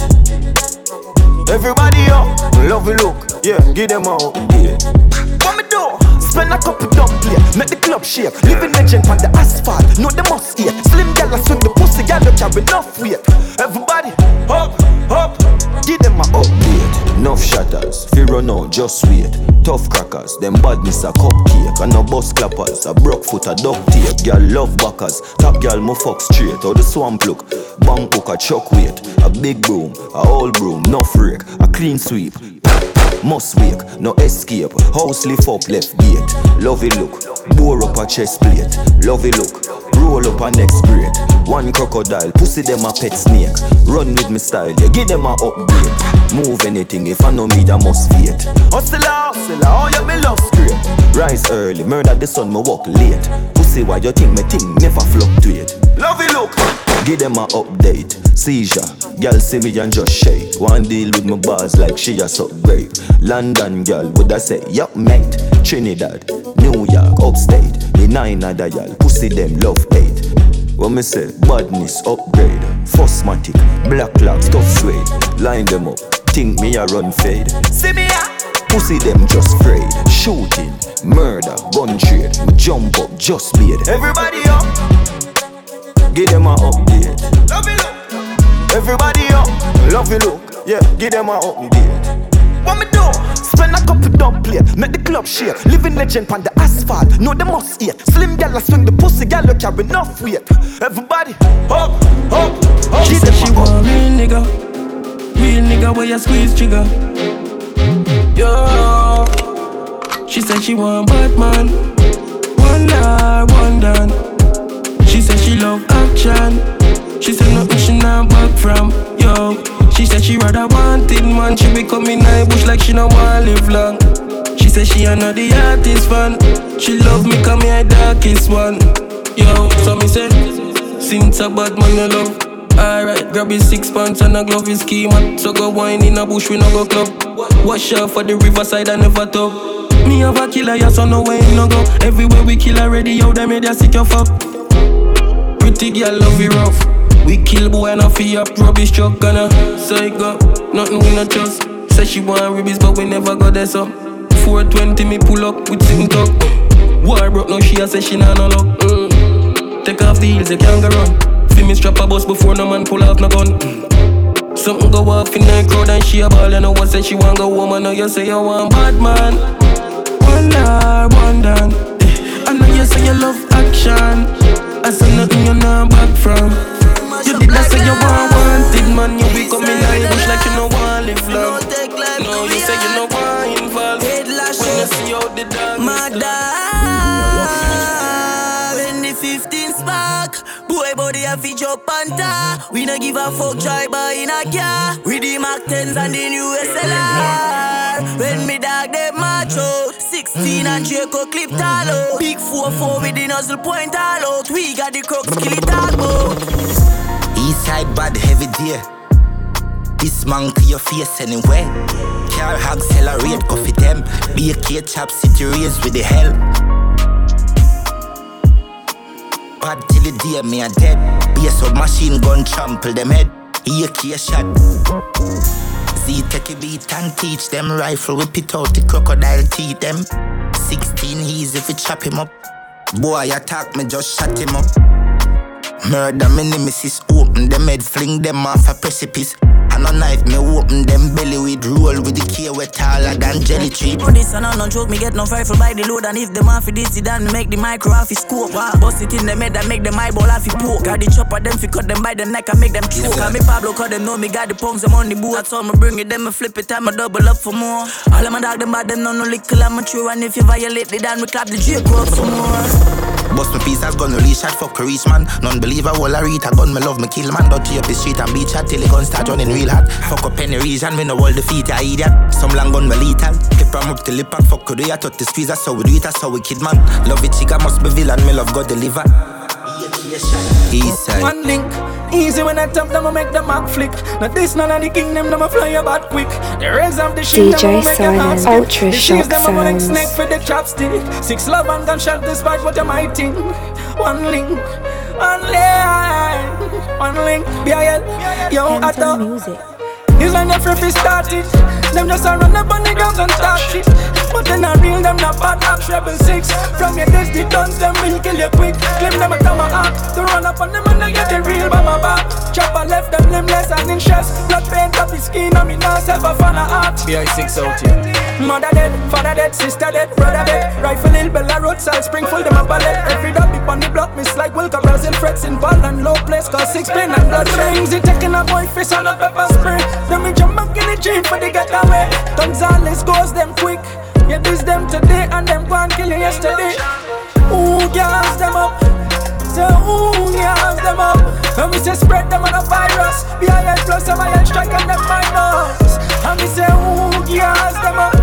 everybody up. Love you look, yeah, give them a update. What me do? Spend a couple dumb play, make the club shake. Living legend on the asphalt, know the must eat. Slim gal swing the pussy, gal don't carry enough weight. Everybody up, up, give them a update. Enough shatters, fear out, just wait. Tough crackers, them badness a cupcake. And no bus clappers, a broke foot a duct tape. Girl love backers, top girl mo fuck straight. How the swamp look, bang hook a chuck weight. A big broom, a old broom, no freak, a clean sweep. Must wake, no escape. House lift up left gate. Lovey look, bore up a chest plate. Lovey look, roll up a next grade. One crocodile, pussy them a pet snake. Run with me style, yeah, give them a upgrade. Move anything, if I know me, I must fear. Hustle, hustle, oh yeah, me love straight. Rise early, murder the sun, me walk late. Pussy, why you think me think never fluctuate? Love it, look. Give them a update. Seizure, girl see me and just shake. One deal with my bars like she a great. London girl, would I say, yup mate. Trinidad, New York, upstate. The nine other y'all, pussy them love hate. When me say badness upgrade, Fosmatic, black locks, tough suede. Line them up, think me a run fade. See me a Pussy them just afraid. Shooting, murder, gun trade. Me jump up, just beat. Everybody up. Give them a update. Love you look. Everybody up. Love you look. Yeah, give them a update. What me do? Spend a couple dub plate, make the club shake. Living legend on the asphalt, know they must eat. Slim gal a swing the pussy, gal look carry enough weight. Everybody, up, up, up. She said she want real nigga, real nigga where you squeeze trigger. Yo, she said she want Batman, one night, one done. She said she love action. She said nothing she not back from. Yo, she said she rather wanted man. She be coming night bush like she no want live long. She said she another the artist fan. She love me come here darkest one. Yo, so me say, since a bad man you love. Alright, grab his six pants and a glove his key man. So go wine in a bush we no go club. Wash out for the riverside and never tub. Me have a killer, yeah, so no way no go. Everywhere we kill already, yo, them media sick your fuck. Pretty girl love you rough. We kill boy and a fee up rubbish truck and a psycho. Nothing we not trust. Say she want ribbies but we never got there so. 420 me pull up with sitting talk. War broke now she a say she nah no luck. Mm. Take off the heels you can't go run. Feel me strap a bus before no man pull off no gun. Mm. Something go off in the crowd and she a ball you know what say she want go home and now you say you want bad man. One night, one. Eh, I know you say you love action. I said nothing you not back from. You did not say you want wanted man. You be coming out bush like you no want live long. No, you say you no want involved. When you see how the dog My dog When the 15 spark Boy body a fi jump and ta. We no give a fuck driver in a car. With the Mac 10s and the new SLR When me dog them macho 16 and clip Big 4-4 with the nozzle point all out We got the kill it all out Eastside bad heavy deer. This man to your face anywhere. Car hog accelerate, coffee them. Be a K chop city race with the hell. Bad till the day me a dead. Be a submachine gun trample them head. Here key shot. Take a beat and teach them rifle whip it out the crocodile teeth them. 16 he's if it chop him up. Boy attack me just shut him up. Murder me nemesis, open them head, fling them off a precipice. And a knife. Me open them belly with roll with the key wet taller than jelly tree. For this and no joke, me get no rifle by the load. And if them off this, it then make the micro off his scope. Wow. Bust it in the head and make them eyeball off his poke. Got the chopper, them fi cut them by the neck and make them choke. And me Pablo cause them know me got the punks, them on the boot That's all me bring it, them me flip it, time I double up for more. All of my dog, them bad, them know no little amateur And if you violate it, then we clap the J up some more Bust my as gun release shot fuck a reach man. Non-believer will I read a gun me love me kill man. Dirty up the street and beat shot till the gun start running real hot. Fuck up any region me no hold defeat, I idiot. Some long gun me lethal. Clip am up till the pack fuck with I touch the squeeze that's how we do it that's how we kid man. Love it chica must be villain me love God deliver. Eastside. One link, easy when I tap them, I make the mark flick. Now this none of the kingdom, them I fly about quick. The rest of the shit, DJ make your heart Silent, skip. Ultra The Shock cheese, them I like Sounds. snake for the chopstick. Six love and gunshot despite what you might think. One link, one link, one link. BIL, yo, I thought. It's like the free started. Them just a run up on the ground and talk shit. But then I real them not bad ops rebel six. From your the guns them will kill you quick. Claim them a tomahawk to run up on them and they get the and. Blood paint up his skin and me now self a fan of art. BI6 out here. Mother dead, father dead, sister dead, brother dead. Rifle hill, Bella roadside, Springfield, them a ballet. Every dog be on the block, miss like Wilka, Brazil, frets involved and low place, cause six pain and blood rings. It taking a boy face on a pepper spray. Then we jump back in the jeep for the getaway. Gonzales goes them quick. Yeah, this them today and them go and kill you yesterday. Ooh, gas them up. Say, ooh, gas them up. And we say spread them on a virus. Iron strike and them. And we say mm, ooh, girls them up.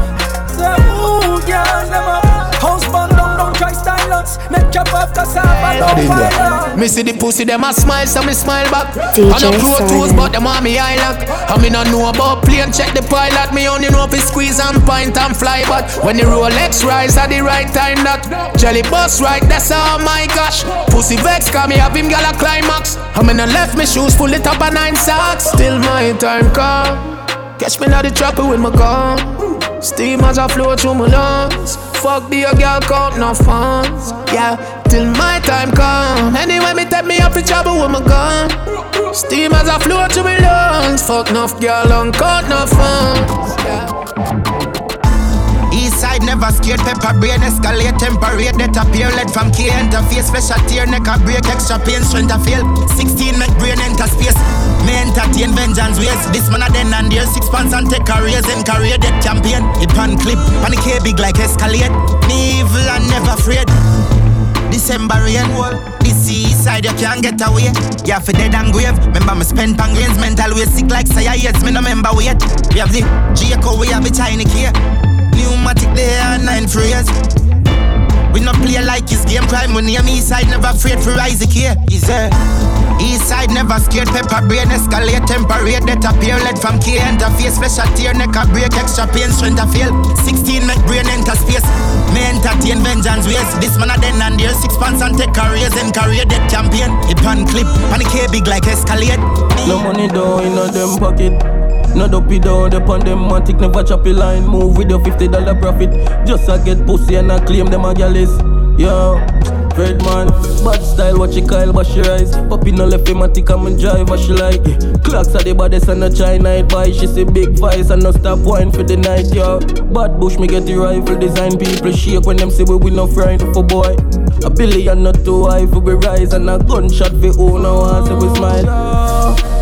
Say ooh, girls them up. Try style us. Make chop off cassava, don't fire. Me see the pussy, them a smile, so me smile back. DJ I no pro toes, Silent. but them on me eye lock. I me no know about plane, check the pilot. Me only know if it squeeze and pint and fly. But when the Rolex rise at the right time, that jelly bus right, that's all my gosh. Pussy vex, call me have him gal a climax. I me no left me shoes full it up a nine socks. Still my time come. Catch me now the trapper with my gun. Steam as I flow through my lungs. Fuck be a girl count no funds. Yeah, till my time come. Anyway, me take me up for trouble with my gun. Steam as I flow through my lungs. Fuck enough girl count no funds. Yeah. Side never scared, pepper brain escalate, temperate, that appear, let from K interface, special tear, neck a break, extra pain, strength a fail. 16 make brain enter space. Me entertain vengeance ways. This man a then and there, six pants and take a raise and career that champion. It pan clip, panic big like escalate. Me evil and never afraid. December rain This east side you can't get away Yeah for dead and grave Remember me spend pan grains Mental way sick like say yes Me no remember wait We have the Jacob We have the tiny key Pneumatic there nine phrase we not play like his game crime when name east side never afraid for Isaac here. Is there? East side never scared, pepper brain escalate, temperate, that appear, let from K interface, special tear, neck a break, extra pain, strength a fail. 16 make brain enter space. Me entertain vengeance ways. This man a then and there, six pants and take careers and career that champion. It pan clip, panic K big like escalate. No money down in a them pocket. No dopey down upon them matic, never chop a line. Move with your fifty dollar profit. Just a get pussy and I claim them a gallus. Yo, Red man, bad style, watch your Kyle, but she rise. Puppy no left him, I think I'm drive, what she like. Clocks are the baddest and a China buy. She say big vice and no stop wine for the night, yo. Bad bush, me get the rifle design. People shake when them say we will no frighten for boy. A billion not too high for we rise and a gunshot for who now want say we smile.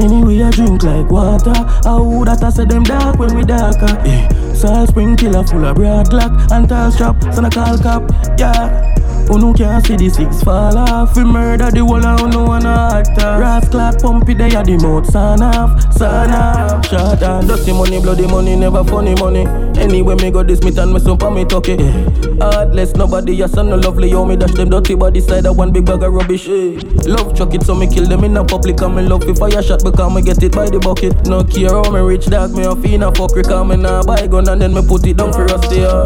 Anyway, I drink like water. I would that I say them dark when we darker. Yeah. Salt spring killer full of broad clock and tall strap, so I call cop. Yeah. Who no can see the six fall off? We murder the whole who no wanna actor. Rascal pump it there the mouth son off Son off. Shot and dirty money bloody money never funny money. Anyway me go this meet and me son pa me tuck it yeah. Heartless nobody your son no lovely Yo me dash them dirty body side of one big bag of rubbish. Eh. Love chuck it so me kill them in a public And me love if fire shot because me get it by the bucket. No care how me rich dog me a fiend a fuck Because me nah buy gun and then me put it down for rusty yeah.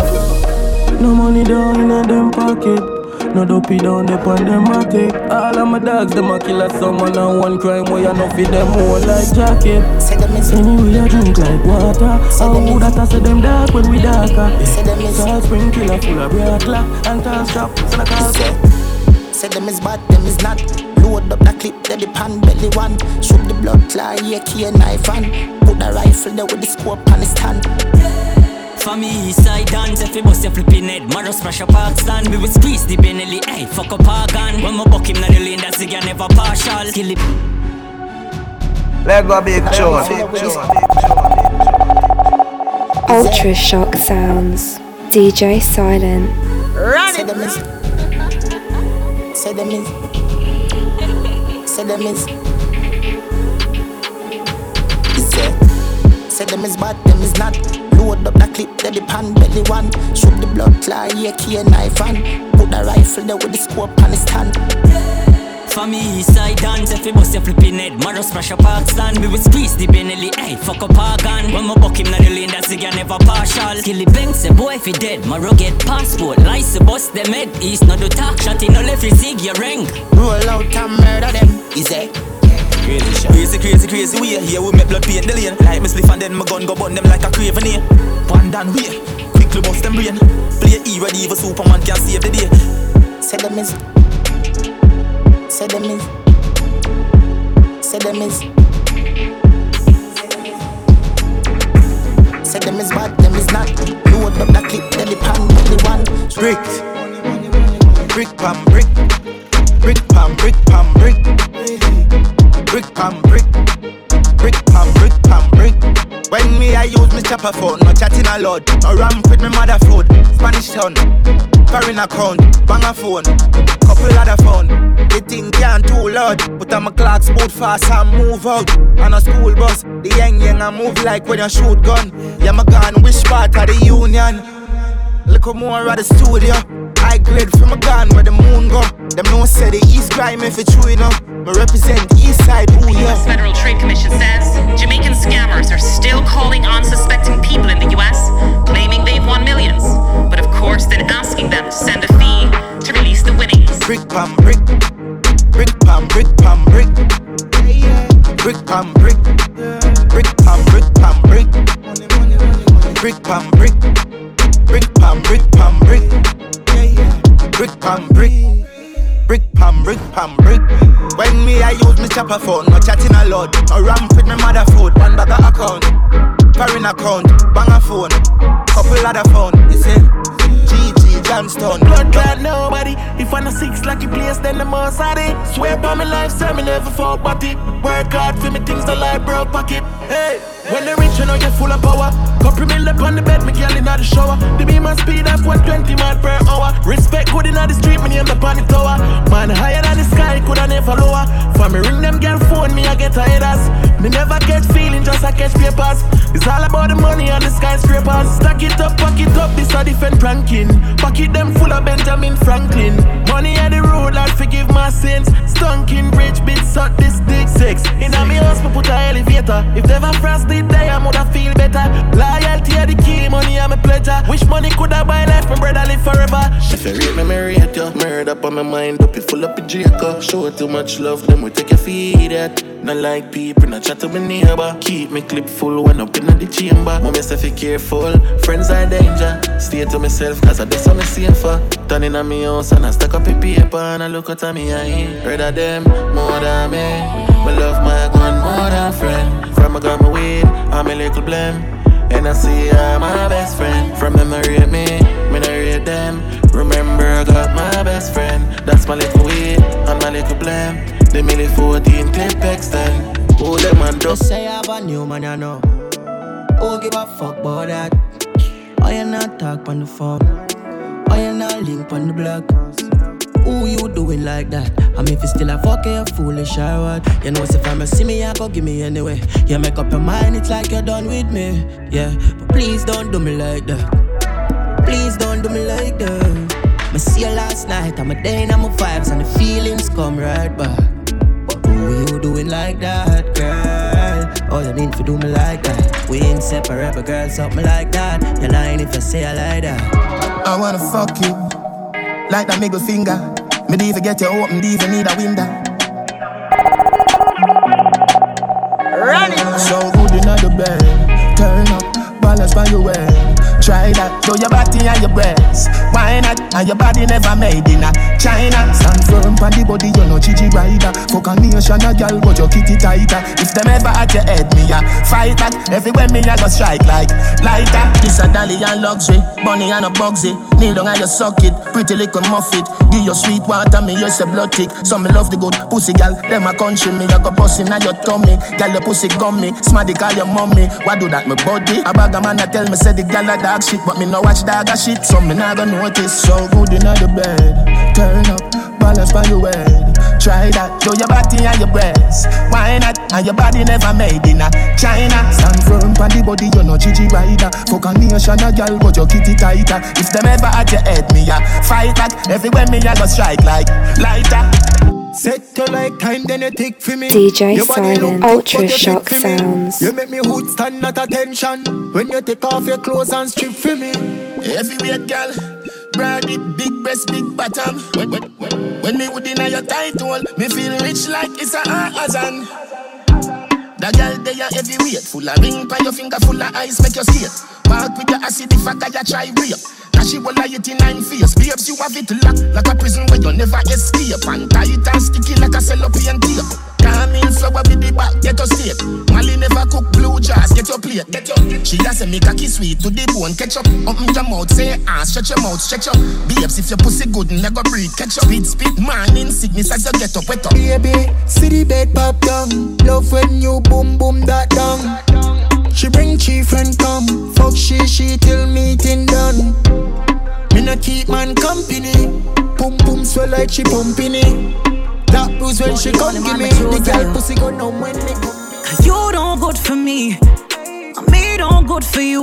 No money down in a them pocket no dopey down there on them a take All of my dogs, them a kill a someone And one crime where you know feed them more like jacket Anyway I drink like water How would that I say them dark when we darker Salt spring killer full of clock And tall strap, so I call Say them is bad, them is not. Load up the clip, that the pan belly one. Shoot the blood clot, yeah, key and knife and put the rifle there with the scope on the stand. For me, east side dance, if you bust your flipping head, Maro smash a park stand. We will squeeze the Benelli, hey, fuck up our gun. When my buck him, na the lane, that's the guy never partial. Kill it. Lego Big Chode. Ultra shock sounds. DJ Silent. Run Say them is. Say them is. Say them is. Say, say them is bad, them is not. Load up the clip, that the pan belly one. Shoot the blood key and knife and put the rifle there with the scope on the stand. For me, east side dance, if you bust your flipping head, Maro smash a park stand. We will squeeze the Benelli, hey, fuck up our gun. When my buck him, na the lane, that's the guy never partial. Kill the bank, say boy, if he dead, Maro get passport. Lice, bust them head, east, not do talk, shot in, no left, you zig your ring. Roll out and murder them. Crazy shot. Crazy, crazy, crazy way. Here we make blood paint the lane. Like me spliff and then my gun go burn them like a craven here. One down way. Quickly bust them brain. Play E ready even Superman can save the day. Say them is. Say them is. Say them is. Say them is bad, them is not. Load up the clip, then the pan, the one. Brick. Brick pam brick. Brick pam brick pam brick. Brick pam brick. Brick pam brick pam brick. When me I use me chopper phone, no chatting a lot. No ramp with me mother food. Spanish town. Foreign account, bang a phone, couple other phone. The thing can't too loud, but I'm a clocks boot fast and move out. On a school bus, the young young I move like when you shoot gun. Yeah, my gun, which part of the union? Look more at the studio. High grade from a gun where the moon go. Them no say the East crime if it's true enough. Me represent East Side, ooh The yeah. U.S. Federal Trade Commission says Jamaican scammers are still calling unsuspecting people in the U.S., claiming they've won millions, but of course then asking them to send a fee to release the winnings. Brick pam brick, brick pam brick pam brick, brick pam brick, brick pam brick pam brick, brick pam brick, brick pam brick pam brick, brick pam brick. Brick pam, brick pam, brick. When me I use me chopper phone, no chatting a lot. No ramp with me mother food, one bag account, foreign account, bang a phone, couple other phone. You see, GG Johnston. Blood clot nobody. If I'm a six lucky place, then the most of it. Swear by my life, say me never fall body. Work hard for me things the like broke pocket. Hey, when the rich you know you're full of power. Couple mil up on the bed, me girl in the shower. The beam and speed of 120 mile per hour. Respect good in the street, me name the on the tower. Man higher than the sky, coulda never lower. For me ring them girl phone, me I get headers. Me never catch feeling, just I catch papers. It's all about the money and the skyscrapers. Stack it up, pack it up, this a different ranking. Pocket them full of Benjamin Franklin. Money at the road, Lord forgive my sins. Stunking bridge, bit suck this dick six. In a me house, put a elevator. If never frost did day, I woulda feel better. Loyalty are the key, money I'm a pleasure. Wish money coulda buy life, my brother live forever. If you rate me, me rate you. Married up on my mind, up you full up with Draco. Show too much love, then we take your feed at. Not like people, not chat to my neighbor. Keep me clip full when up in the chamber. Mom, say be careful, friends are danger. Stay to myself, cause I do something safer. Turning on me house and I stack up a paper and I look at me eye. Rather them more than me. Me love my gun more than friend. From I got my weed, I'm a little blame. And I see I'm my best friend. From they rate me, me not rate them. Remember, I got my best friend. That's my little weed and my little blame. The milli 14 clip extend. Oh, them man They say I have a new man, you know. Who give a fuck about that? Why you not talk on the phone? Why you not link on the block? Who you doing like that? I mean, if you still a fuck, you foolish or what? You know, if I'm a see me, I go give me anyway. You make up your mind, it's like you're done with me. Yeah, but please don't do me like that. Please don't do me like that. I see you last night, I'm a day and I'm a vibes, and the feelings come right back. But who you doing like that, girl? Oh, you mean to do me like that? We ain't separate, but girl, something like that. You're lying if you say I like that. I wanna fuck you like that middle finger. Me even get you open, even need a window. Run it. So good in the bed, turn up, balance by your way. Try that, do your body and your breasts. Why not? And your body never made in a China. Stand firm on the body, you know Gigi rider. Fuck a nation a girl, but your kitty tighter. If them ever at your head, me a fight that. Everywhere me a go strike like lighter. This a dolly and luxury, bunny and a bugsy. Kneel down and you suck it, pretty little muffet. Give your sweet water, me you say blood tick. Some me love the good pussy gal, them a country me. I go bust in your tummy, gal your pussy gummy. Smarty call your mommy, why do that me body? A bag a man a tell me say the gal a dog shit, but me no watch dog a shit, so me not gonna notice. So good in the bed, turn up, balance by your head. Try that, show your body and your breasts. Why not? And your body never made in a China. Stand firm on the body, you know Gigi rider. Fuck a nation a girl, but your kitty tighter. If them ever at your head, me a fight back. Everywhere me a go strike like lighter. Set you like time, then you take for me. DJ Your Simon, Ultra good, but you Shock take. Sounds. You make me hood stand at attention when you take off your clothes and strip for me. Heavyweight girl, broad it, big breast, big bottom. When, when, when, when me would inna your tight hole, me feel rich like it's a Amazon. That girl they are heavyweight, full of ring by your finger, full of ice, make you skate. Walk with your acid if I got you try rape. She will lie it in nine face. Babes, you have it locked like a prison where you never escape. And tight and sticky like a cellophane tape. Come in flower with the back, get your steak. Molly never cook blue jars, get your plate, get your. She has a make a kiss sweet to the bone, catch up. Open your mouth, say ah, stretch your mouth, stretch up. Babes, if your pussy good, never breathe, catch up. Speed, speed, man in sickness as you get up, wet up. Baby, see the bed pop down. Love when you boom boom that down. She bring chief friend come. Fuck she she till meeting done. Me not keep man company. Pum pum swell like she pumping it. That bruise when she come give me. The girl pussy go numb when me come. You don't good for me. And me don't good for you.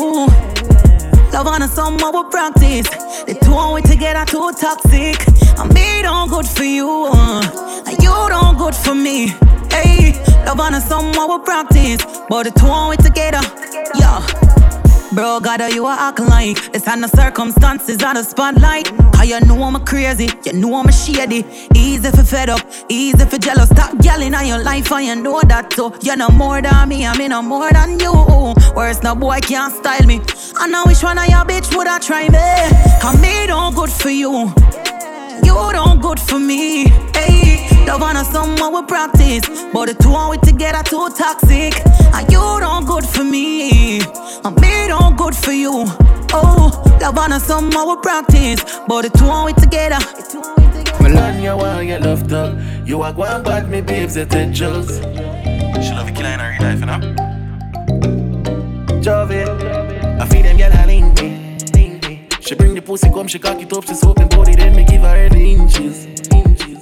Love on a summer we practice. The two of we together too toxic. And me don't good for you. And you don't good for me. Hey, love on a summer we practice. But the two of we together, yeah. Bro, God, you are acting like it's the circumstances on the spotlight. How you know I'm a crazy, you know I'm a shady. Easy for fed up, easy for jealous. Stop yelling on your life, and you know that too. You're no more than me, I mean, no more than you. Worse, no boy can't style me. I know which one of your bitch would I try me. Cause me don't good for you. You don't good for me. Hey, love on a someone we practice. But the two of we together too toxic. And you don't good for me. And me don't good for you. Oh, love on a someone we practice. But the two of we together. Milan, you want get loved up. You are going bad, me babes, it take jokes. She love you killing her real life, you know? Jove, I feed them girl a link me. She bring the pussy, come, she cock it up, she soap and body, then me give her the inches.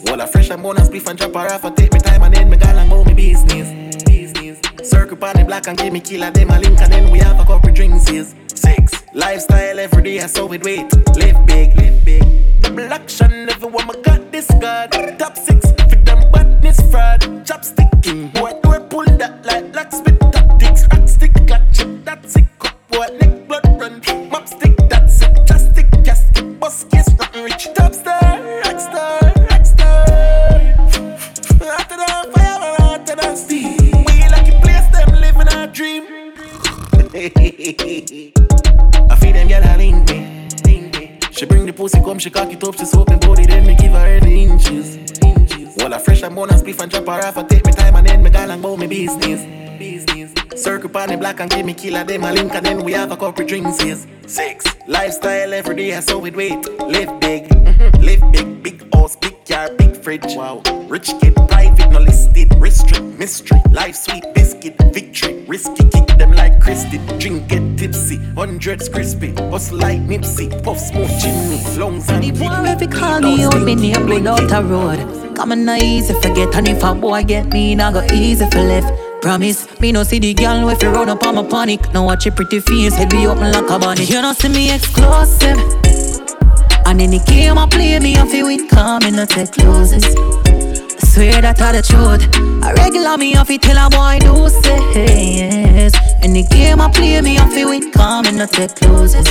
Well, I fresh and bonus spliff and drop her off, I take me time and then me gal and go me business. business. Circle on the black and give me killer, them a link and then we have a couple drinks, yes. Six. Lifestyle every day, I saw it wait. Live big, live big. Double action, everyone my got this god. Top six, fit them badness fraud. Chopsticking, boy, do we pull that like locksmith tactics. Rock stick, clutch it, that's it. Cup, boy, neck blood run. Mop stick, that's it. Plastic, casket, bus case, rich. Top star, rock star. Steam. We lucky place, them living our dream. I feed them girl a link me. She bring the pussy, come, she cock it up, she soap and body, then me give her the inches. inches. Well, I fresh and bonus spliff and chop her off, I take me time and then me gal and go me business. business. Circle pan the black and give me killer, them a link and then we have a couple drinks. Six. Lifestyle every day, I saw it wait. Live big, live big, big car, big fridge. Wow. Rich kid, private, no listed, restrict, mystery. Life sweet biscuit, victory, risky, kick them like Christy. Drink get tipsy, hundreds crispy, bust like Nipsey, puff smoke chimney, lungs and kidney. if he call me out, me name blood out a road. Come on, easy forget, and if a boy get me, nah go easy for left. Promise, me no see the girl if you run up on my panic. Now watch your pretty face, head be open like a bonnet. You don't see me exclusive. And any game I play, me off it with calm and not take losses. I swear that I the truth. I regular me off it till a boy do say yes. Any game I play, me off it with calm and not take losses.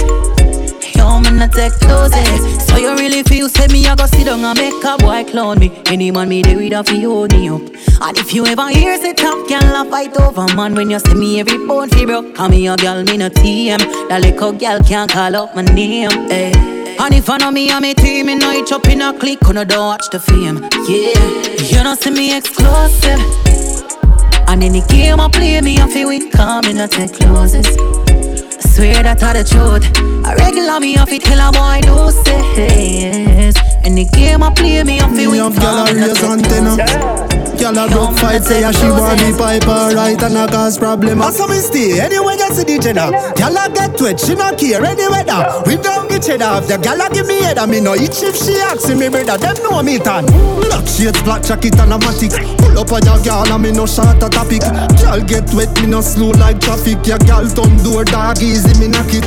Yo, man, not take closes. So you really feel say me, I go sit down and make a boy clown me. Any man me, they with a fi hold me up. And if you ever hear say top girl a fight over man, when you see me every bone fi broke, call me a girl, me no TM. That little girl can't call up my name. Hey. And if I know me and me team, me know it up in a click, when I don't watch the fame. Yeah, you don't see me exclusive. And any game I play, me I feel with calm and I take closes. I swear that I the truth. I regular me off it till a boy do say yes. Any game I play, me I feel Me with have gyal a I raise take antenna. closes. Gyal a broke fight say a she want me pipe her right and a cause problem. I saw me stay anyway you see the jenna. Gyal a get wet, she not care any weather. We don't get cheddar. The gyal a give me head and me no eat if she ask me brother. Them know me tan. Black shades, black jacket and a matic. Pull up on your gyal and me no short a topic. Gyal get wet, me no slow like traffic. Your gyal turn door dog easy, me knock it.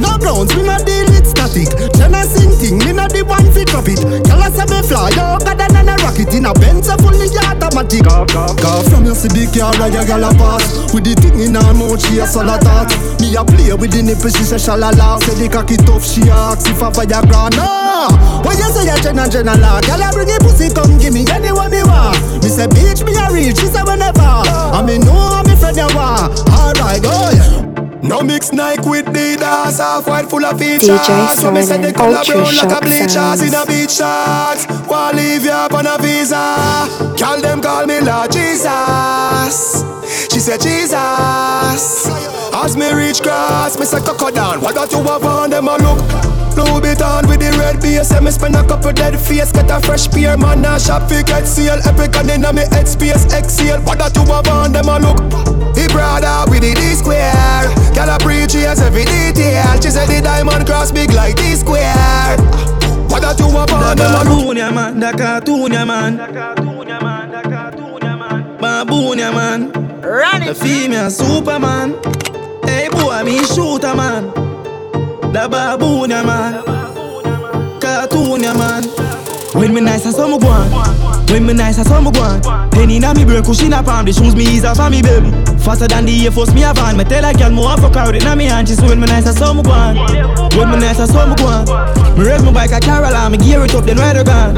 No grounds, we not deal with static. Jenna sing thing, me not the one fi drop it. Gyal a say me fly, God and a rocket in a Benz a fully automatic. Go from your see the car, your gyal a pass with the thing in her mouth, she a salad tart. Me a play with the nipple, she say shalala. Say the cocky tough, she ask if I fire ground. No, when you say you Jenna Jenna la, gyal a bring it pussy, come give me anyone me want. Me say bitch, me a real, she say whenever. I me know me friend you want. Alright, go. Yeah. No mix Nike with Adidas, half white full of features. DJ So me say the Simon, color brown like a bleachers in a beach shorts. Wanna leave you up on a visa. Call them call me Lord Jesus. She said Jesus. As me reach grass, me say coco down. What got you have on them a look? Louis Vuitton with the red base And me spend a couple dead face Get a fresh pair Man a shop fi get seal Epic and inna me head space Exhale What that you have on them a look He brother with the D square Girl a preach yes every detail She said the diamond cross big like D square What that you Lord, baboon, yeah, man. The cartoon, yeah, man. Baboon, yeah, man. Maboonia man. Run The female Superman. Hey, boy, me shooter, man. The baboon, yeah, man. Cartoon, yeah, man. When me nice, I saw me go on. When me nice, I saw me go on. Penny na me brain, cushion up on the shoes me ease off on me baby. Faster than the Air Force, me a van. Me tell a girl, more fuck out it na me hand. She when me nice, I saw me go on. When me nice, I saw me go on. Me raise my bike a Caroline, me gear it up, then ride a gun.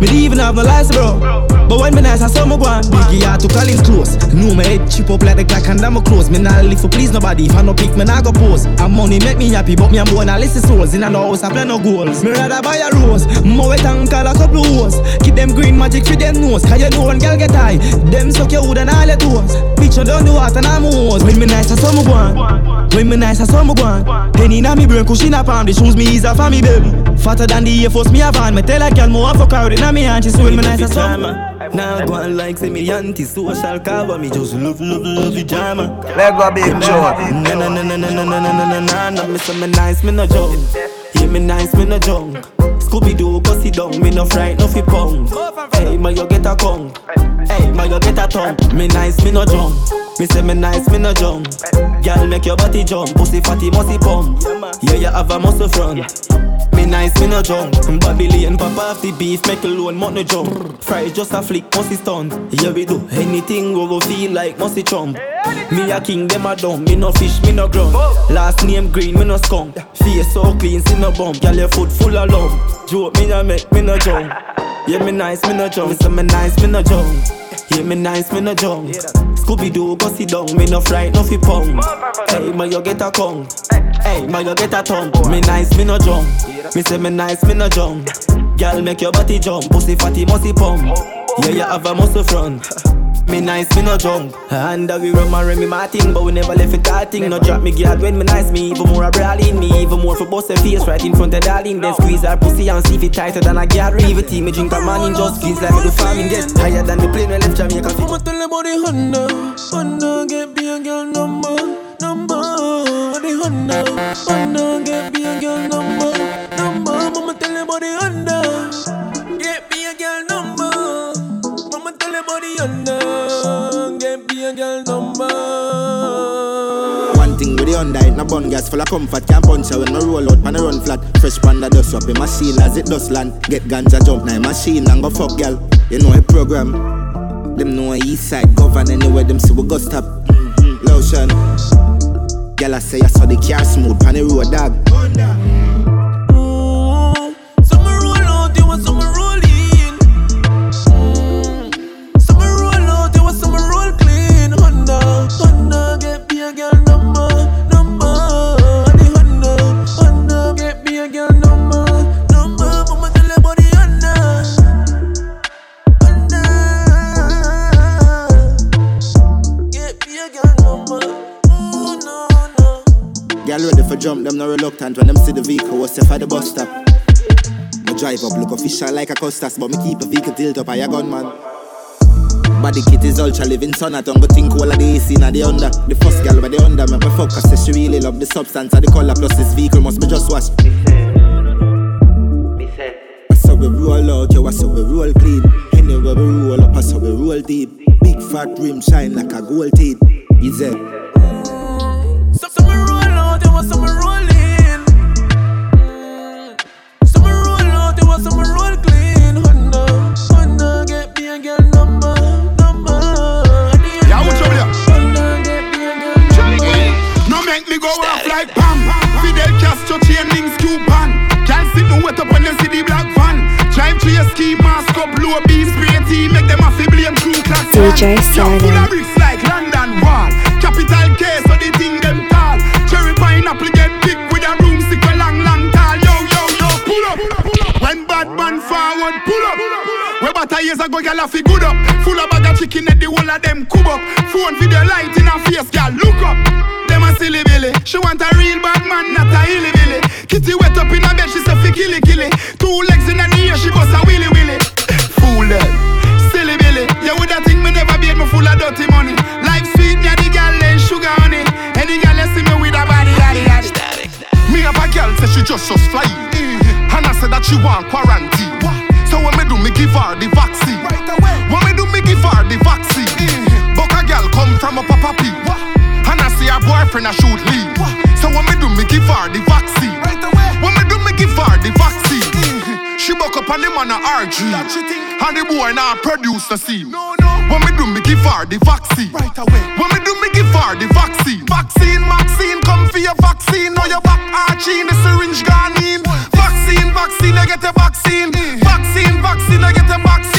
Me even have no license, bro. But when me nice, I saw me go on. Biggie out to Collins close. Know me head chip up like the clock and I'm close. Me not live for please nobody. If I no pick, me not go pose. And money make me happy, but me and born a list of souls. In a house, I plan no goals. Me rather buy a rose. More wet and call a couple hoes. Keep them green magic for them nose. Cause you know one girl get high. Them suck your wood and all your toes. Picture down the water and I'm hose. When me nice, I saw me go. When me nice, I saw me go on. Penny na me brain, cushion up on the shoes me ease off on me baby. Fatter than the Air Force, me a van. Me tell a girl more out it na me hand. She when me nice, I saw me. Now go on like say me anti-social cover Me just love, love, love the drama Let go big Joe. Na na na na na na na na na na na Me say me nice, me no joke Yeah, me nice, me no junk Scooby Doo, go sit down, me no fright, no fi pong Hey, ma you get a kong Hey, ma you get a tongue Me nice, me no jump Me say me nice, me no jump Girl, make your body jump. Pussy fatty, musty pump. Yeah, you have a muscle front me nice, me no jump. Babylon pop off the beef, make alone, mount no jump. Fry just a flick, musty stunt Yeah, we do. Anything, we go feel like musty chump Me a king, them a dumb. Me no fish, me no ground Last name green, me no skunk Face so clean, see no bump. Girl, your foot full of lump Joke, me a make, me no jump. Yeah, me nice, me no jump. Me say me nice, me no jump me nice, me no jump Scooby Doo, go sit down Me no fright, no fi pong Hey, ma you get a kong Hey, ma you get a tongue. Me nice, me no jump Me say me nice, me no jump Girl, make your body jump. Pussy fatty, musty pump. Yeah, you have a muscle front me nice, me no jump And we run my Remy Martin But we never left it that thing No drop me guard when me nice Me even more a brawling. Me even more for bust a face Right in front of darling. Then squeeze her pussy And see if it tighter than a guard Leave it me drink a man in just squeeze Like me do farming Get higher than the plane We left Jamaica I'ma tell them about the Honda Honda get be a girl number Number. The Honda Honda get be a girl number Number. I'ma tell them about the Honda Get be a girl number girl One thing with the it no bun gas full of comfort. Can't punch her when me roll out, pan a run flat. Fresh panda dust up in my machine as it does land. Get ganja jump now machine and go fuck gal. You know a program. Them know east side govern anywhere them see we go stop. Lotion. Gal I say I saw the car smooth pan the road dog. Jump, them no reluctant when them see the vehicle was safe at the bus stop. Me drive up, look official like a custas, but me keep a vehicle tilt up, I a gunman. Body kit is ultra living son, I don't go think all of the AC na the under. The first gal by the under, make me fuck, cause say she really love the substance of the color, plus this vehicle must be just washed. I saw we roll out, yo, I saw we roll clean. Anywhere we roll up, I saw we roll deep. Big fat rim shine like a gold teeth. Some roll out, you want some roll. Some roll out, you want some roll clean. Honda, Honda, get me a girl number, number. Yeah, what's up there? Honda, get me a girl number. No make me go off like Pam. Fidel Castro chain links coupon. Can't sit no wet up when them see the black van. Drive to your ski mask up, low beef spray tea, make them have to blame crew class. DJ Yo, Simon. Forward, pull up. We about years ago, gyal a fi good up. Full of bag of chicken at the whole of them cub up. Phone video light in her face, gyal look up. Them a silly billy. She want a real bad man, not a hilly billy. Kitty wet up in her bed, she say fi killy killy. Two legs in her ear, she bust a willy willy. Fool them, silly billy. Yeah, with that thing me never beat me full of dirty money. Life sweet, me a the gyal then sugar honey. Any gyal you see me with a body, yaddy yaddy. Me have a girl say she just just fly. Mm-hmm. And I said that she want quarantine. Give her the vaccine. Right away. When me do me give her the vaccine. Mm-hmm. Buck a girl come from a papa pee. And I see her boyfriend a shoot leave. So when me do me give her the vaccine. Right away. When me do me give her the vaccine. Mm-hmm. She buck up on the man a RG. And the boy now produce the scene. No, no. When me do me give her the vaccine. Right away. When me do me give her the vaccine. Vaccine, vaccine, come for your vaccine. Now your back arching, the syringe gone in. Vaccine, vaccine, I get a vaccine. Vaccine, vaccine, I get a vaccine.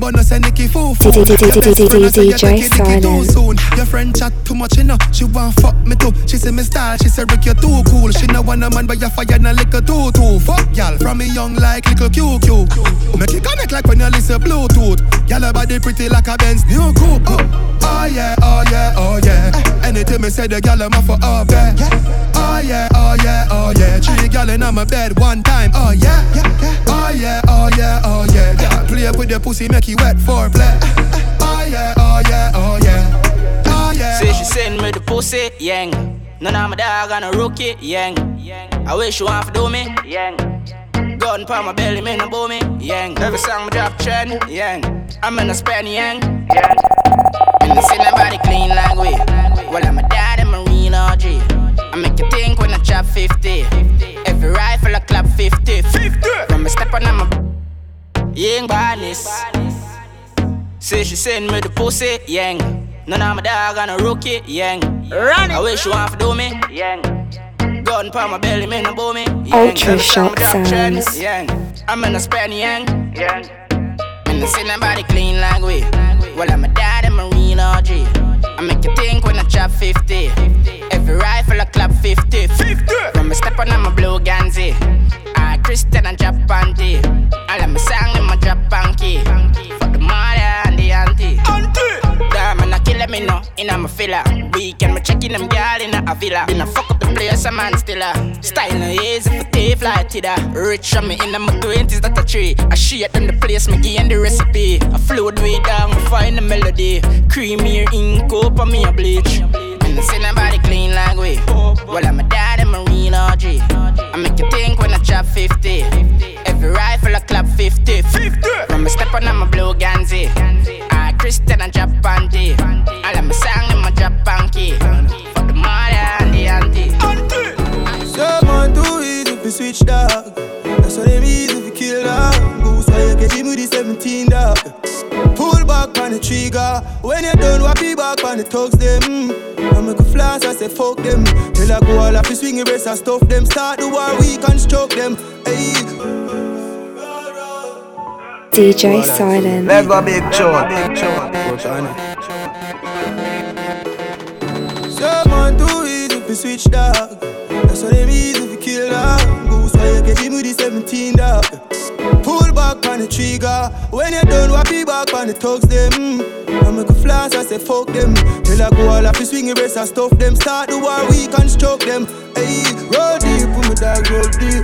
But no send Nicky foo foo. DJ Silent. Your friend chat too much, you know. She want fuck me too. She say me style, she say Rick, you too cool. She no want a man, but you fire na liquor too too. Fuck y'all from me young like little QQ. Make it connect like when you listen Bluetooth. Y'all a body pretty like a Benz new coupe. Oh, oh yeah, oh yeah, oh yeah. Anything me say, the gal I'm for up there. Oh yeah, oh yeah, oh yeah. Three gal in my bed one time. Oh yeah, oh yeah, oh yeah, oh yeah. Girl, play up with the pussy, make it wet for play. Oh yeah, oh yeah, oh yeah. Oh yeah. Say she send me the pussy, yang. None of my dog on a rookie, yang. I wish you want to do me, yang. Gun pa my belly, me no bow me, yang. Every song me drop trend, yang. I'm in a span, yang. And I see nobody clean like we. Well, I'm a dad and Marine OG. I make you think when I chop 50. Every rifle I clap 50. 50. When me step on I'm a young badness. Say she send me the pussy, yang. None of my dog on a rookie, yang. Run I wish you want to do me, yang. Gun pa my belly, me no bow me. yang. Ultra Every song shock me drop trend, sounds. yang. I'm in a span, yang. yang. And I see nobody clean like we. Well, I'm a dad and Marine OG. I make you think when I chop 50. Every rifle I clap 50. 50. When me step on I'm a blue Ganzi. I Christian and drop panty. All of my song in my drop panky. For the mother and the auntie. Auntie. Damn, and I kill me no in I'm a filler. Weekend me checking them girl in a villa. Been a fuck up the place, a man still a style no easy for tape like Tida. Rich on me in my twenties, that a tree. I shit them the place, me gain the recipe. I float way down, find the melody. Creamy ink up on me a bleach. And I see nobody clean like we. Well, I'm a dad and Marine OG. I make you think when I chop 50. Every rifle I clap 50. 50. When me step on, I'm a blue Ganzi. I Christian and drop panty. All of my song in my drop panky. For the mother and the auntie. Some man too easy fi switch dog. That's why them easy fi kill dog. Goose why you get him with the 17 dog. Pull back on the trigger. When you done, wap it back on the thugs them. I make a flash, I say fuck them. Tell I go all off the swing the rest and stuff them. Start the war, we construct them. Hey. DJ Silent. Mega big tune. Some man too easy fi switch dog. That's why them easy fi kill dog. Goose why you get him with the 17 dog. Pull back on the trigger. When you done, wap it back on the thugs them. I make a flash, I say fuck them. Tell I go all off the swing the rest and stuff them. Start the war, we construct them. Hey, roll deep, put my dog roll deep.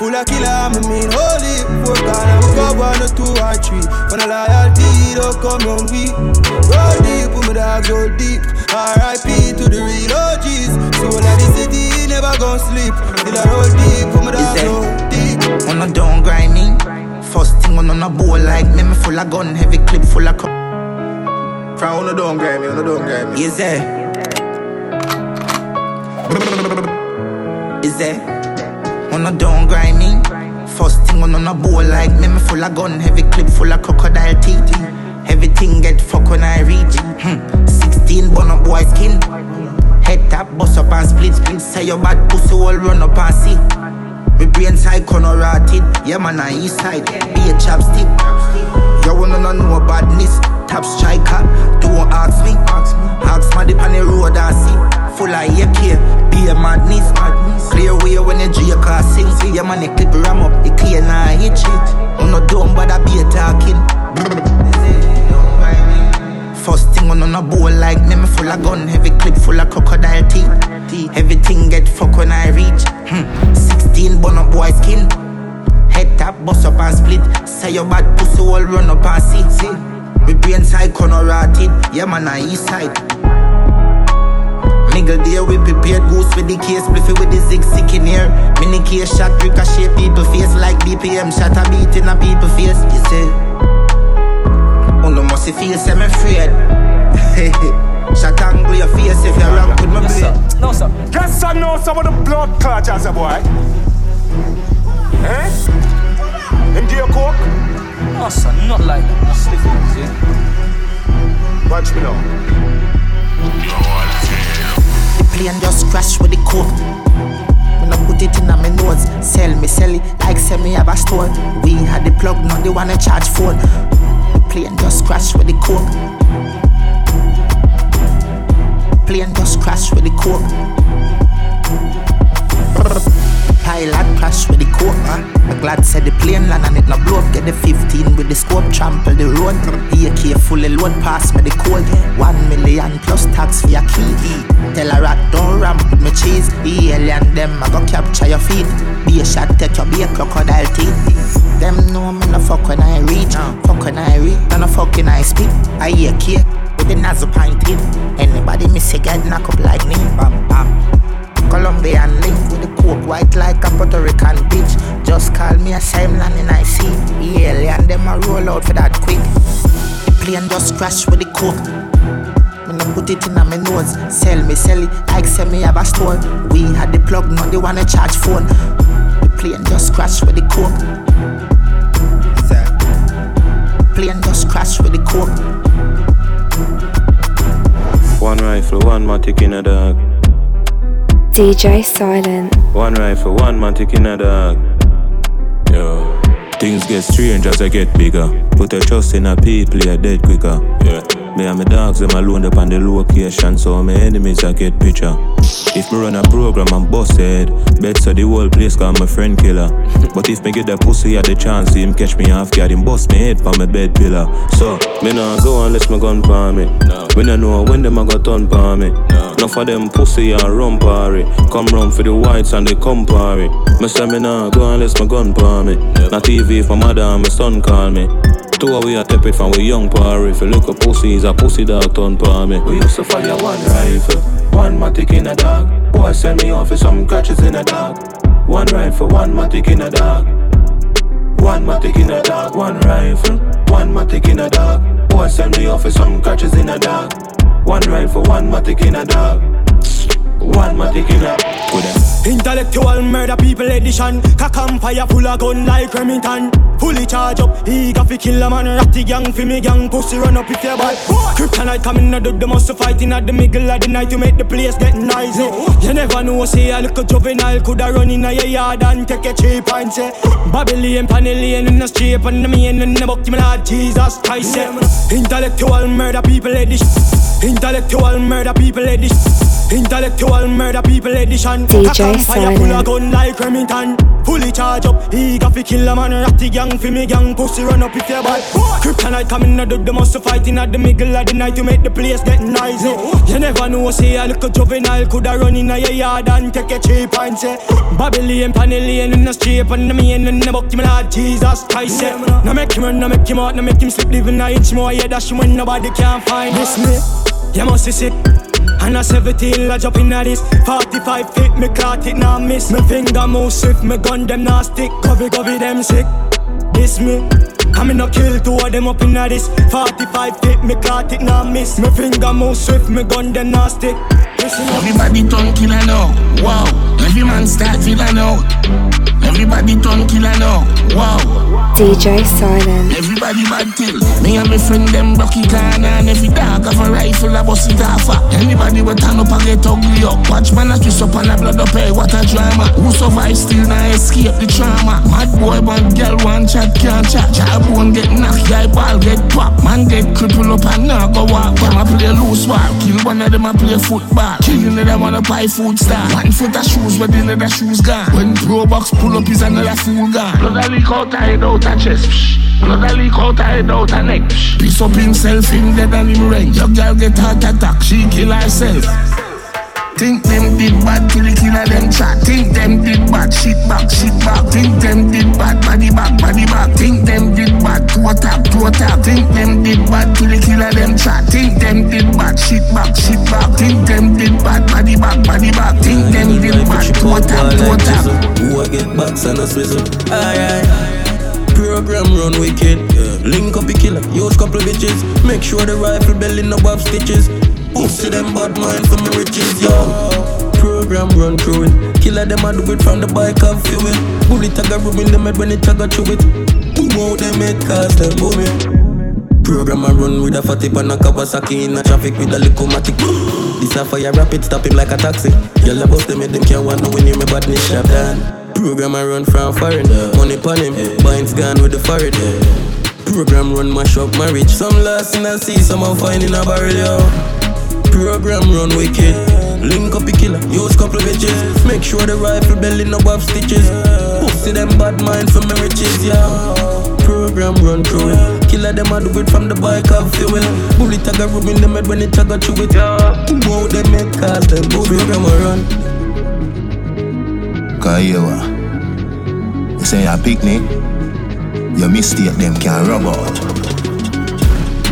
Full of killer, I'm a mean holy. Four gun, I'm a go one or two or three. When a loyalty, don't oh, come on we. Roll deep, my dog roll deep. R.I.P. to the real OGs. So all of the city never gon' sleep. Till I roll deep, put my dog roll deep. On a down grind me. First thing on on a bowl like me, me full of gun, heavy clip full of. Co- From on the down grind me, on the down grind me. Is there? Is there? On a down grind me. First thing on on a bowl like me, me full of gun, heavy clip full of crocodile teeth. Everything get fuck when I reach. Hmm. 16 bun up boy skin. Head tap, bust up and split split. Say your bad pussy all run up and see. Me brain side corner rotted. Yeah man, I east side. Be a chopstick. You wanna know badness? Top striker. Don't ask me. Ask me dip on the road and see. Full of AK. Be a madness. Clear way when you G car sing. See your man, it clip ram up. It clear now hit shit. I'm not dumb, but I be a talking. First thing on on a bowl like me, me full of gun, heavy clip full of crocodile teeth. Everything get fuck when I reach. Hmm. 16 bun up boy skin. Head tap, bust up and split. Say your bad pussy all run up and see. see. Me brain side corner rotted. Yeah man, I east side. nigga there, we prepared goose with the case, spliffy with the zig sick in here. Mini case shot, ricochet people face like BPM, shot a beat in a people face. You oh no, must feel semi afraid. Shot angle your face if you're wrong with my blade. No, sir. Guess I know some of the blood clots as a boy. Eh? Him give you coke? No, sir, not like that. Slick ones, yeah. Watch me now. The plane just crash with the coke. When I put it in my nose, sell me, sell it like sell me have a store. We had the plug, not the one to charge phone. Plane just crash with the coke. Plane just crash with the coke. Pilot crash with the coke. Huh? Glad said the plane land and it no blow up. Get the 15 with the scope, trample the road. AK fully load pass me the code. One million plus tax for your key. Tell a rat don't ramp with me cheese. The alien them I go capture your feet. Be a shot, take your be a crocodile teeth. Them know me no fuck when I reach. Fuck when I reach, and no fuck when I speak. I cake with the nozzle pint in. Anybody miss a get knock up like me. Bam bam. Colombian link with the coke white like a Puerto Rican bitch. Just call me a same land and I see. The alien them a roll out for that quick. The plane just crash with the coke. When I put it in my nose, sell me, sell it like sell me have a store. We had the plug, not the one to charge phone. The plane just crash with the coke. Plane just crash with the coke. One rifle, one matic in a dog. DJ Silent. One rifle, one man taking a dog. Yo. Things get strange as I get bigger. Put a trust in a people, you're dead quicker. Yeah. Me and my dogs, them alone up on the location, so my enemies I get picture. If me run a program and bust head, Better the whole place call my friend killer. But if me get that pussy at the chance, him catch me off guard, him bust me head for my bed pillar. So, me nah go unless my gun palm me. No. Me nah know when them a got done palm me. No. Enough them pussy and run party. Come run for the whites and they come party. Me say me nah go unless my gun palm me. Not TV for my mother and my son call me. Two we are tepid from we young party. If you look at pussies, a pussy dog turn pa me. We used to fire one rifle, one matic in a dog. Boy send me off with some catches in a dog. One rifle, one matic in a dog. One matic in a dog, one rifle, one matic in a dog. Boy send me off with some catches in a dog. One rifle, one matic in a dog. One matic in a with. Intellectual murder people edition. Cock and fire full of gun like Remington. Fully charge up, eager fi kill a man. Ratty gang fi me gang, pussy run up if you bad Kryptonite coming out of the muscle fighting at the middle of the night To make the place get noisy. You never know, say a little juvenile Coulda run in a your yard and take a cheap and say Babylon, Panellian in the street And the main in the book, my Lord Jesus Christ Intellectual murder people edition. Intellectual murder people edition Intellectual murder people edition. DJ full of gun like Remington. Fully charge up, eager fi kill a man. Ratty gang fi me gang, pussy run up if you bad Kryptonite coming out of the muscle fighting at the middle of the night To make the place get noisy. You never know, say a little juvenile Coulda run in a yard and take a cheap and say Babylon, Panellian in the street And the main in the my Lord Jesus Christ make him run, make him out, make him slip Living a inch more, yeah, dash when nobody can find this me. You must be sick and a 17 lodge up in a this 45 feet, me caught it, now miss Me finger move swift, me gun them now stick Covey, covey, them sick This me I me no kill two of them up in a this 45 feet, me caught it, now miss Me finger move swift, me gun them now stick. Everybody turn killer now. Wow. Every man start villain now. Everybody turn killer now. Wow. DJ Silent. Everybody bad till Me and my friend them Rocky Khan And every dog have a rifle a bust it off a. Anybody will turn up and get ugly up ah. Watch man a twist up and a blood up hey what a drama. Who survive still now escape the trauma? Mad boy bad girl one chat can't chat. Child bone get knocked guy ball get pop Man get crippled up and now go walk. Them a play loose ball Kill one of them a play football. Killing them wanna buy food star. One foot of shoes but the other shoes gone. When pro box pull up is another fool gone. Blood a leak out a head out a chest psh. Blood a leak out a head out a neck psh. Piece up himself him dead and him ring Your girl get heart attack she kill herself Think them did bad till the killer them chat. Think them did bad shit back, shit back. Think them did bad body back, body back. Think them did bad to attack, to attack. Think them did bad till the killer them chat. Think them did bad shit back, shit back. Think them did bad body body back, body back. Think them them back, toe tap, toe tap. Who I get box and a swizzle. Alright. Program run wicked. Link up a killer, use couple of bitches. Make sure the rifle belly no above stitches. Pussy them bad mind for me riches, yo. Program run through it. Killer them I do it from the bike of fuel. Bullet tag a room in the head when it tag a chew it. Boom out them head cause them booming. Program a run with a fatty pan a Kawasaki in a traffic with a little matic. This a fire rapid, stop him like a taxi. Y'all about them, them can't want no when you me badness shop down. Program a run from foreign, money pon him, binds gone with the foreign. Program run mash up marriage. Some lost in a sea, some are fine in a barrel, yo. Program run wicked. Link up a killer, use couple of bitches. Make sure the rifle belly no above stitches. Pussy them bad mind for my riches, yeah. Program run through it. Killer them I do it from the bike of fuel. Bullet tag a room in the head when it tag a chew it. Out them head cause them program run. Kayewa. You say a picnic, your mistake them can rub out.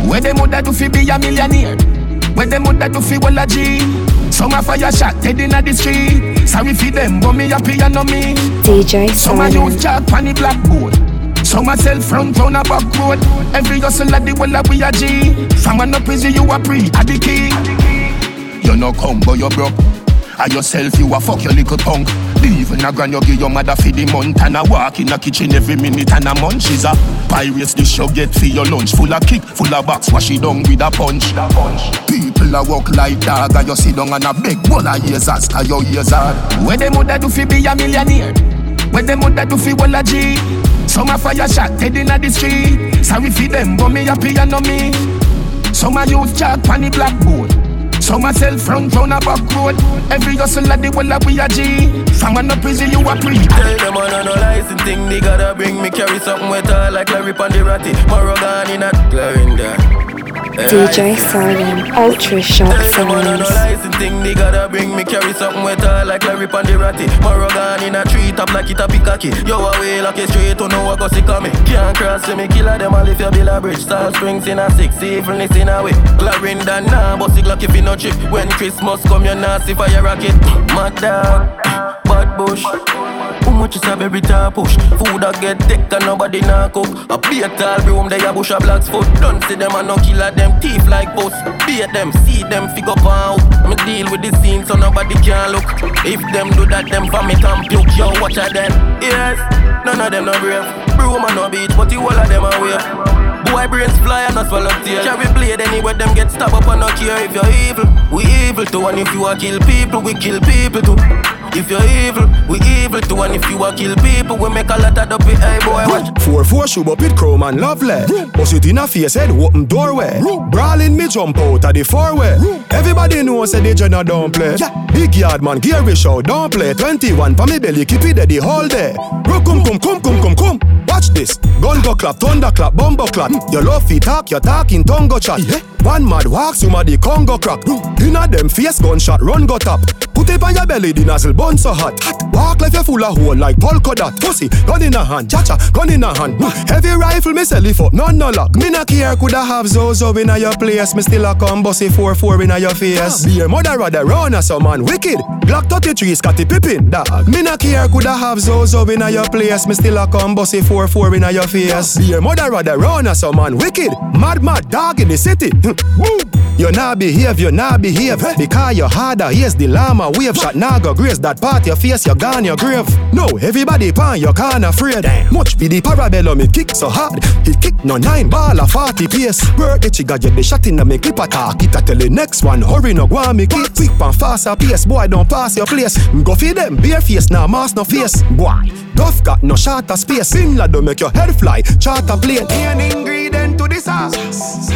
Where them woulda do fi be a millionaire? Where them woulda do fi well a G? Some a fire shot dead inna the street. Sorry fi them, but me happy and no me. DJ Some a use Silent. jack pon the blackboard. Some a sell front on a back road. Every hustle at the well a we a G. From an up easy you a pre a the king. You no come but you broke. And yourself you a fuck your little punk. Leave in a grand you give your mother for the month and a walk in a kitchen every minute and a munch is a pirates the show get for your lunch full of kick full of box wash it down with a punch. People a walk like dog and you sit down and a beg one of years as cause your ears hard. Where them woulda do fi be a millionaire? Where them woulda do fi well a G? Some a fire shot dead inna the street. Sorry fi them but me happy and no me. Some a use chalk pon the blackboard. Some a sell front on a back road. Every hustle at the well a we a G. From an up easy you a pre. Tell them I no license thing they gotta bring me carry something with her like Larry Pandirati. Morgan in a Clarinda. DJ Silent. Ultra Shock Tell them I no Sounds. thing they gotta bring me carry something with her like Larry Pandirati. Morgan in a tree top like it a. Yo away like a straight to know what go sick of me. Can't cross me killer them all if you build a bridge. Star springs in a six, evilness in a way. Clarinda nah, but sick like if you no. When Christmas come you fire rocket. Mad dog, bad bush. Much is a berry to push? Food I get thick and nobody nah cook. A beer tall room they a bush a black's foot. Don't see them and no killer them teeth like boss. Beat them, see them figure out. Me deal with the scene so nobody can look. If them do that, them vomit and puke. Yo, watch out them. Yes, none of them no brave. Broom and no beach, but the whole of them are wave. Boy brains fly and not swallow tears. Carry blade anywhere them get stabbed up and not care if you're evil. We evil too and if you are kill people, we kill people too. If you're evil, we evil too and if you are kill people, we make a lot of dopey. Hey boy, watch. Four four shoe up it chrome and lovely. Bust it in a face head open doorway. Brawling me jump out of the four way. Everybody knows say the Jenna don't play. Big yard man, Gary show don't play. 21 for me belly keep it there the whole day. Rock come come come come come come. Watch this. Gun go clap, thunder clap, bombo clap. Your love feet talk, your talk in tongue go chat. One mad walks, you mad the Congo crack. Inna them face gunshot, run go tap. Put it on your belly, the nozzle bun so hot. Walk like you full of hole like polka dot. Pussy, gun in a hand, cha-cha, gun in a hand. Heavy rifle, me sell it for none no lock. Me not care, coulda have Zozo in a your place. Me still a come bossy 4-4 in a your face. Be your mother rather run as some man wicked. Glock 33, Scottie Pippen, dog. Me not care, coulda have Zozo in a your place. Me still a come bossy 4-4 in a your face. Be your mother rather run as some man wicked. Mad mad dog in the city. Woo! You not behave, you not behave. Because you harder, here's the llama wave shot. Now go grace that part your face, you gone your grave. No, everybody pan you can't afraid. Much be the parabellum, it kick so hard. It kick no nine ball a 40 pace. Work the chigga, get the shot in the me clip attack. It a tell the next one, hurry no go me kick. Quick pan faster pace, boy don't pass your place. Go feed them, bare face, now mask no face. Boy, Duff got no shorter space. Sin lad don't make your head fly. Charter plane. Main ingredient to the sauce.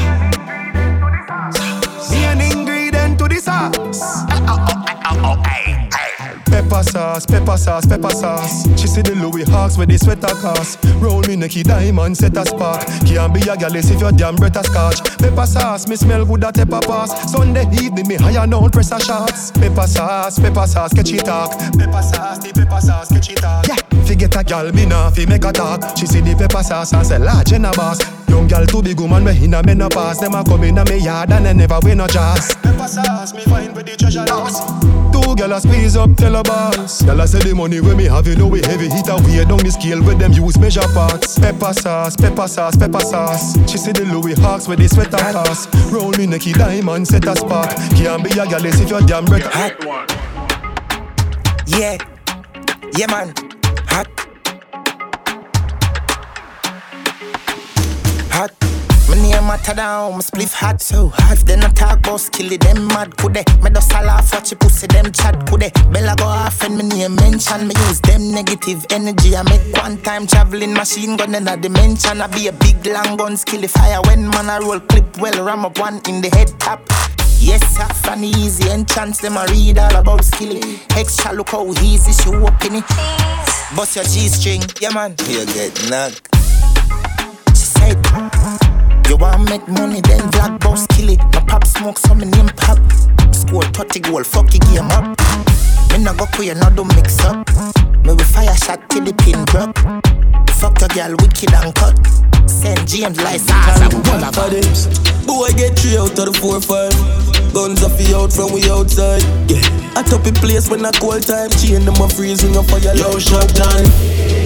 Pepper sauce, pepper sauce, pepper sauce. She see the Louis Hawks with the sweater cast. Roll me Nicky Diamond, set a spark. Can't be a gal if your damn breath a scotch. Pepper sauce, me smell good at pepper pass. Sunday evening, me higher now press a shots. Pepper sauce, pepper sauce, catchy talk. Pepper sauce, the pepper sauce, catchy talk. Yeah. fi get a gal, me nah fi make a talk. She see the pepper sauce and say large in a boss. Young gal too big woman me in a menopause. Them a come in a me yard and they never win no jazz. Pepper sauce, me find where the treasure lost. Two gal a squeeze up, tell a boss. Gal a say the money when me have, you know we heavy hit a way down the scale where them use measure parts. Pepper sauce, pepper sauce, pepper sauce. She see the Louis Hawks where they sweat a pass. Roll me necky diamond, set a spark. Can't be a gal if you're damn breath. Hot. Yeah, yeah, man. Hot. Hot. My name matter down, my spliff hot so hot. Then I talk about skilly, them mad could they? Me just a laugh watch you pussy, them chat could they? Bella go off and my name mention. Me use them negative energy. I make one time traveling machine gun in a dimension. I be a big long gun, skilly fire when man I roll clip well, ram up one in the head top. Yes, sir, funny easy entrance, them I read all about skilly. Extra look how easy she open it. Bust your G string, yeah man. You get knocked. She said, You want make money, then black boss kill it. My pop smoke, so me name pop. Score 30 goal, fuck your game up. Me no go queer, no do mix up. Me we fire shot till the pin broke. Fuck a girl, wicked and cut. St. James license. Boy, get three out of the four five. Guns off the out from we outside. Yeah, I top in place when I call time. Chain them a freezing up for your Yo, shot time.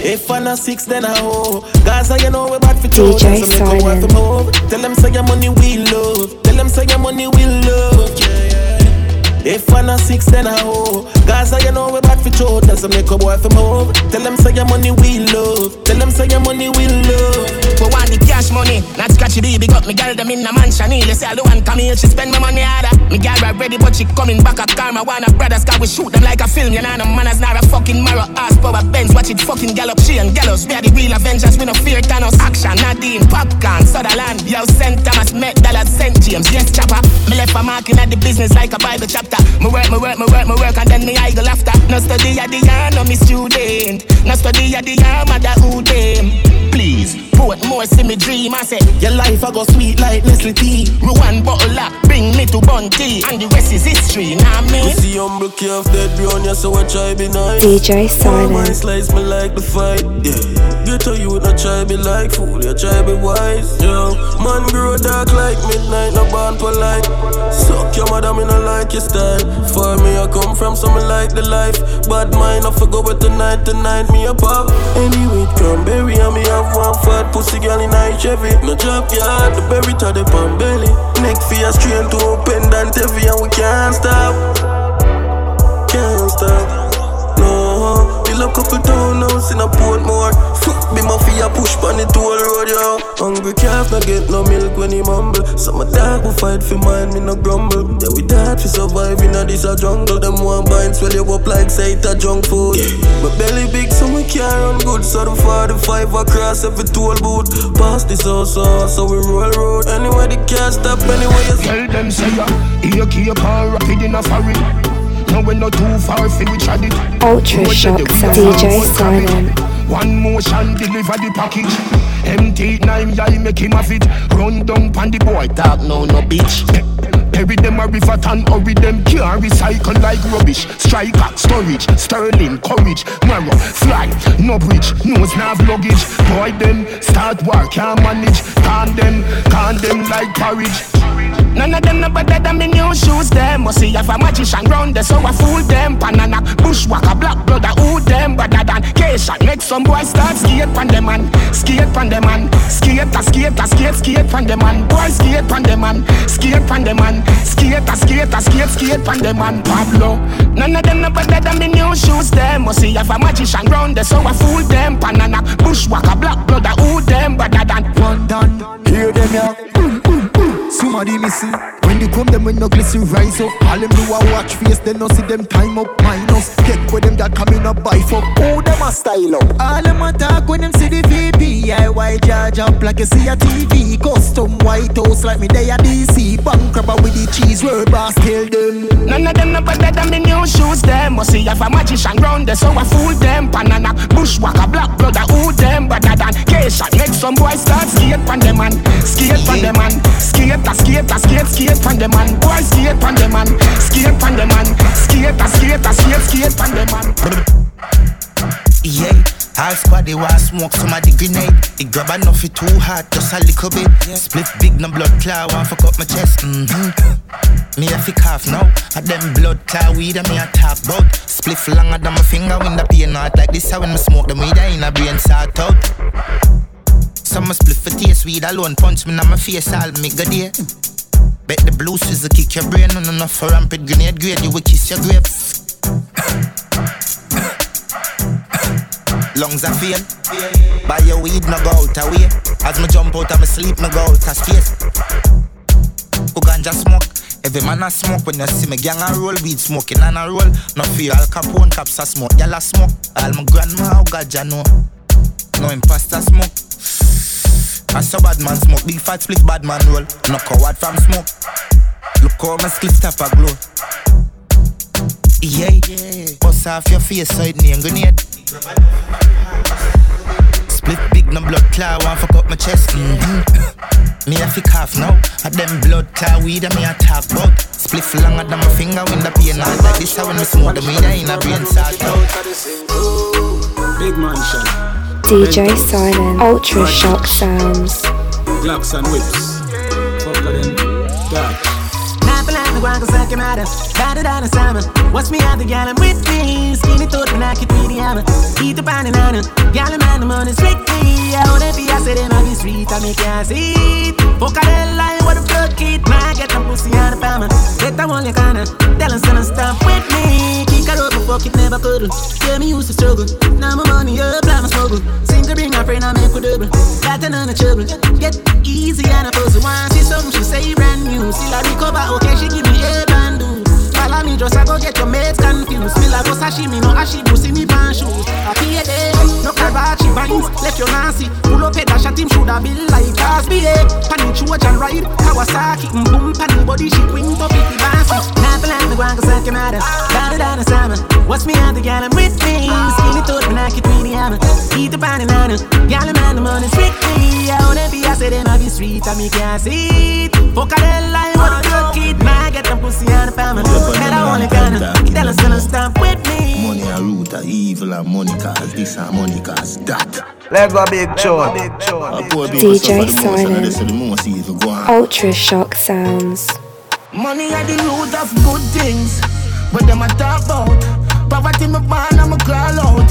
If I'm not six, then I hoe. Gaza, you know we bad for two. So make a wife over. Tell them say your money we love. Tell them say your money we love. Yeah, yeah. If I'm six, then I hoe. Gaza, you know we bad for two. Tell some make a boy for over. Tell them say your money we love. Tell them say your money we love. We want the cash money, not scratchy baby. Got me girl them in the mansion. They say I don't want come here, she spend my money harder. Me girl ready, but she coming back a karma. Wanna brothers, cause we shoot them like a film. You know, no manners, not a fucking marrow. Ass power Benz, watch it fucking gallop. She and gallows, we are the real Avengers. We no fear Thanos. Action, Nadine, Popcorn, Sutherland. Yo, St. Thomas, Met, Dallas, St. James. Yes, chopper. Me left a marking at the business like a Bible chapter. Me work, me work, me work, me work, and then me I go after. No study at the yarn, no me student. No study at the yarn, mother who them. Please, put more see me dream. I say, your life I go sweet like Nestle tea. Ruan bottle up, bring me to Bunty. And the rest is history, nah me. Pussy humble, calf dead brown, yeah, so I try be nice. DJ Mama Silent. slice me like the fight, yeah. Get to you, not try be like fool, you try be wise, yeah. Man grow dark like midnight, no born polite. Suck your mother, me no like your style. For me, I come from something like the life. Bad mind, I forgo with the night, tonight me a pop. Any with cranberry, and me have one fat pussy girl in a Chevy. No drop yard, the berry to the pan belly. Neck fear straight to open and heavy, and we can't stop. Can't stop. We love couple townhouse in a Portmore. Fuck me mafia push on the toll road, yo. Hungry calf not get no milk when he mumble. So my dog will fight for mine, me no grumble. Yeah, we died for surviving in this a jungle. Them one binds swell you up like say it a junk food. My belly big, so we can't run good. So the 45 across every toll booth. Past this house, so, so we roll road. Anyway, they can't stop anyway. You Tell them say ya, here keep on rapid in a foreign. Now we not too far fi we trad it. Ultra We Shock dead, we Sound. a DJ forward. Silent. One motion deliver the package. Empty nine yeah make him have it. Run down pon the boy talk no no bitch. Bury them a river and hurry them can't recycle like rubbish. Striker, storage, sterling, courage, marrow, fly, no bridge, nose nav luggage. Boy them start work can't manage. Can them, can them like porridge. None of them no better than me new shoes them. Must see if a magician round there so I fool them. Banana, bushwhacker, black brother, who them? Better than Keisha, make some boy start skate pan them man. Skate pan them man. Skate a skate a skate skate pan them man. Boy skate pan them man. Skate pan them man Skate a skate a skate pan them man Pablo None of them no better than me new shoes them Must see if a magician round there so I fool them Banana, bushwhacker, black brother, who them Better than One done, hear them ya. Boom. Somebody missing. When you come, them when no glisten rise up. All them do a watch face, they no see them time up minus. Get with them that coming up by for. Oh, them a style up. All them a talk when them see the VP. I white charge up like you see a TV. Custom white house like me they a DC. Bank robber with the cheese, word boss kill them. None of them no better than the new shoes them Must see if a magician round there so I fool them Banana, bushwhacker, black brother, who them Better than Keisha, make some boy start skate pan them man Skate pan them man Skate a skate a skate skate pan them man Boy skate pan them man Skate pan them man Skate a skate a skate skate pan them man Yeah, All squad they want smoke somebody grenade. It grab enough it too hard, just a little bit. Split big no blood clot, want fuck up my chest. Mm-hmm. Me a fi cough now. A them blood clot weed and me a talk about. Spliff longer than my finger when the pain not like this. How when me smoke them weed I in a brain sort out. Some a split for taste weed alone punch me in my face all me go there. Bet the blue scissor kick your brain no enough for rampant grenade grade you will kiss your grave. Lungs are fail. Buy your weed, no go out away. As me jump out of my sleep, no go out of space. Who ganja smoke? Every man a smoke when you see me gang a roll, weed smoking and a roll. No fear, Al Capone caps a smoke, y'all a smoke. All my grandma, oh how ganja know? No imposter smoke. I saw bad man smoke, big fat split bad man roll. No coward from smoke. Look how my split stop a glow. Yeah, bust off your face so it name grenade. Split big no blood clot, want fuck up my chest. Mm-hmm. me a fi cough now. A them blood clot weed and me a talk about. Split longer than my finger when the pain not like this. How when me smoke the weed I in a brain sort out. Big mansion. DJ Silent, Ultra Shock Sounds. Glocks and whips. Fuck them. Dark. Me guan cause I can matter Better than a summer Watch me have the gal I'm with me. Skinny thought when I could be the hammer Eat the pan and nana Gal man the money strictly I wanna be I said them on the street I make you see Fuck a hell line what the blood kid Man get them pussy out of farmer. Get that one you kinda Tell them son stop with me. Kick her up fuck it never cuddle Yeah me used to struggle. Now my money up like my smuggle. Seem to bring my friend I make a double. Got another trouble. Get easy and a pussy Once see something she say brand new? Still I recover okay she give bandu Follow me just I go get your mates confused. Still I go sashimi no ashibu see me pan shoes? I pay day No Karachi vines Left your Nancy. Pull up head dash at him shoulda be like Cosby eh. Pan Trojan ride Kawasaki. Mm, Boom pan in body she wing up it bouncy Now for land the guan cause I can matter Better than a summer. What's me out the gal I'm with me. Skinny thought when I read the hammer. Eat the pan and nana. Gal man the money strictly I wanna be I say them have the street and me can't see it. Fuck a line what a good kid. Man get them pussy on the family And I wanna kinda Tell us gonna stop with me Money a root of evil and money cause this and money cause that. Let go big chore. DJ Silent, Ultra Shock Sounds. Money are the root of good things, but them a talk about. Poverty me born and me crawl out.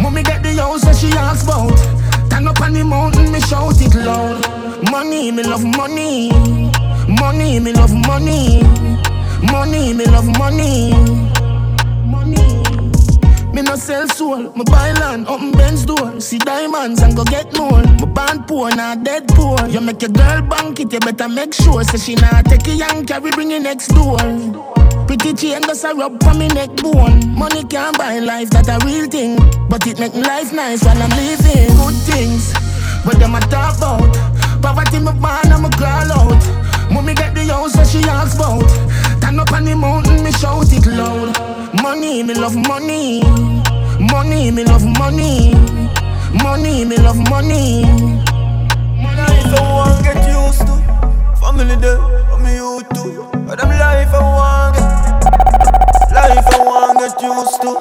Mommy get the house that she asks about. Stand up on the mountain, me shout it loud. Money, me love money. Money, me love money. Money, me love money. Money. Me no sell soul, me buy land up in Ben's door. See diamonds and go get more. Me born poor, not dead poor. You make your girl bank it, you better make sure. Say she not take a young carry bring it next door. Pretty chain does a rub for me neck bone. Money can't buy life, that a real thing. But it make life nice while I'm living. Good things, but them a talk about. Poverty me born me crawl out. Mommy get the house that she asks about. Stand up on the mountain, me shout it loud. Money, me love money. Money, me love money. Money, me love money. Life I want get used to. Family there, what me used to. But them life I want get. Life I want get used to.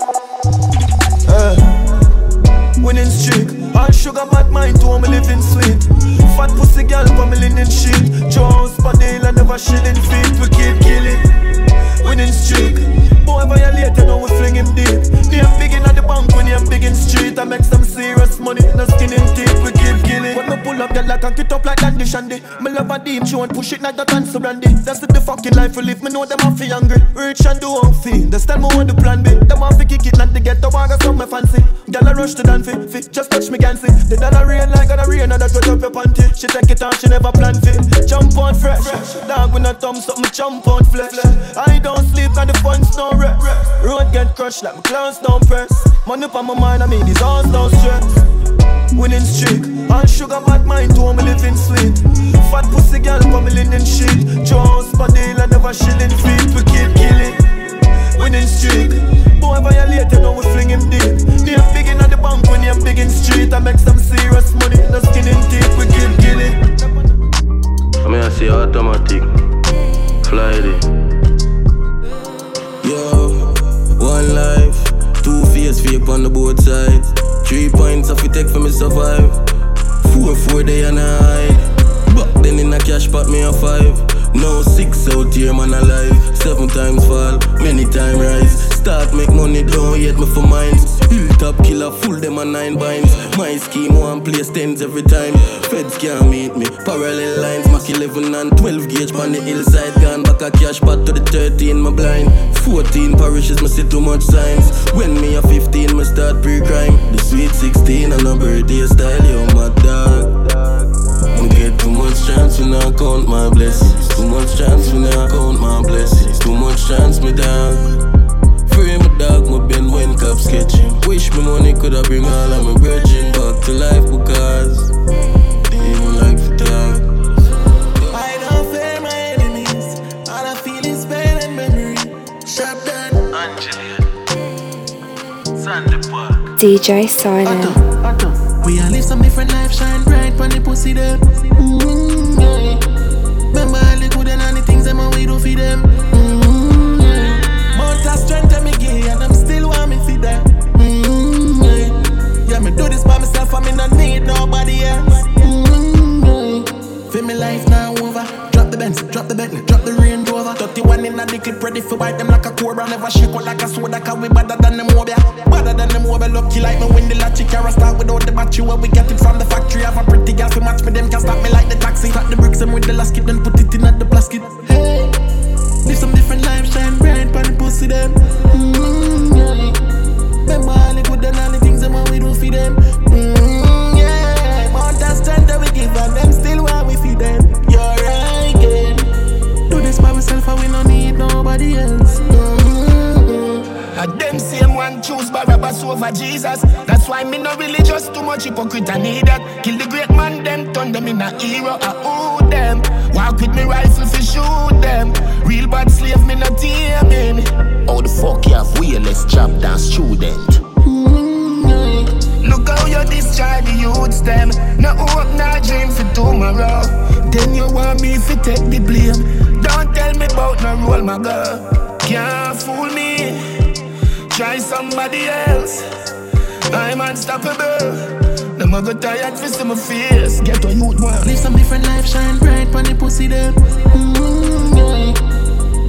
Eh. Winning streak. All sugar bad mind to me living sweet. Fat pussy girl for me linen sheet. Jones Padilla never shilling feet. We keep killing. Winning streak. Boy violate, you know we fling him deep. Name big in the bank when I'm big in street. I make some serious money, no skin in teeth. We keep killing. When me pull up, get like and get up like Dandy Shandy. Me love a deep, she want push it like that and so brandy. That's the fucking life we live. Me know them have hungry. Rich and do on fee. That's time me want the plan B. Them have fi kick it like the ghetto. I got something fancy. Girl I rush to dance fi, fi. Just touch me can see. The dollar rain like gonna rain and that wet up your panty. She take it on, she never plan fi. Jump on fresh. Dog with a thumb, something jump on flesh. I don't sleep and the funds don't rest. Road get crushed like my clowns don't press. Money on my mind, I mean these arms don't stress. Winning streak, all sugar bad mind to me living sweet. Fat pussy girl for me linen sheet. Jones Padilla never shilling feet. We keep killing. Winning streak. Boy violate, you know we fling him deep. Name big in at the bank when you're big in street. I make some serious money, no skin in teeth. We keep killing. I mean I say automatic. Fly it. Yo, one life, two face fake on the both sides. Three points off we take for me survive. Four four day and a hide. Back then in a cash pot me a five. Now six out here, man alive. Seven times fall, many time rise. Start make money, don't yet me for mines. Hilltop killer, full them a nine binds. My scheme, one place tens every time. Feds can't meet me. Parallel lines, Mac 11 and 12 gauge on the hillside. Gone back a cash pot to the 13, my blind. 14 parishes, me see too much signs. When me a 15, me start pre-crime. The sweet 16 and a birthday style, yo, my dog. Me get too much chance when I count my blessings. Too much chance when I count my blessings. Too much chance, me dog. Free my dog, my Ben when cop sketching. Wish me money coulda bring all of my brethren back to life because even like the dog. I don't fear my enemies. All I feel is pain and memory. Shut down. Angelia. DJ Silent. We all live some different life, shine bright when the pussy them. The Bentley, drop the Range Rover. 31 in a the clip ready for bite them like a cobra. Never shake out like a soda, cause we better than them mobile. Better than them mobile, lucky like me when the latchy carry start without the battery. Where we get it from the factory. Have a hero. I owe them. Walk with me rifle fi shoot them. Real bad slave, me not taming. How the fuck you have wheelless chop down student? Look how you discharge the youths them. No hope, no dream for tomorrow. Then you want me to take the blame. Don't tell me about no role, my girl. Can't fool me. Try somebody else. I'm unstoppable. Them a go tired for see my face. Get a youth one. Live some different life, shine bright when the pussy them. Mm, yeah.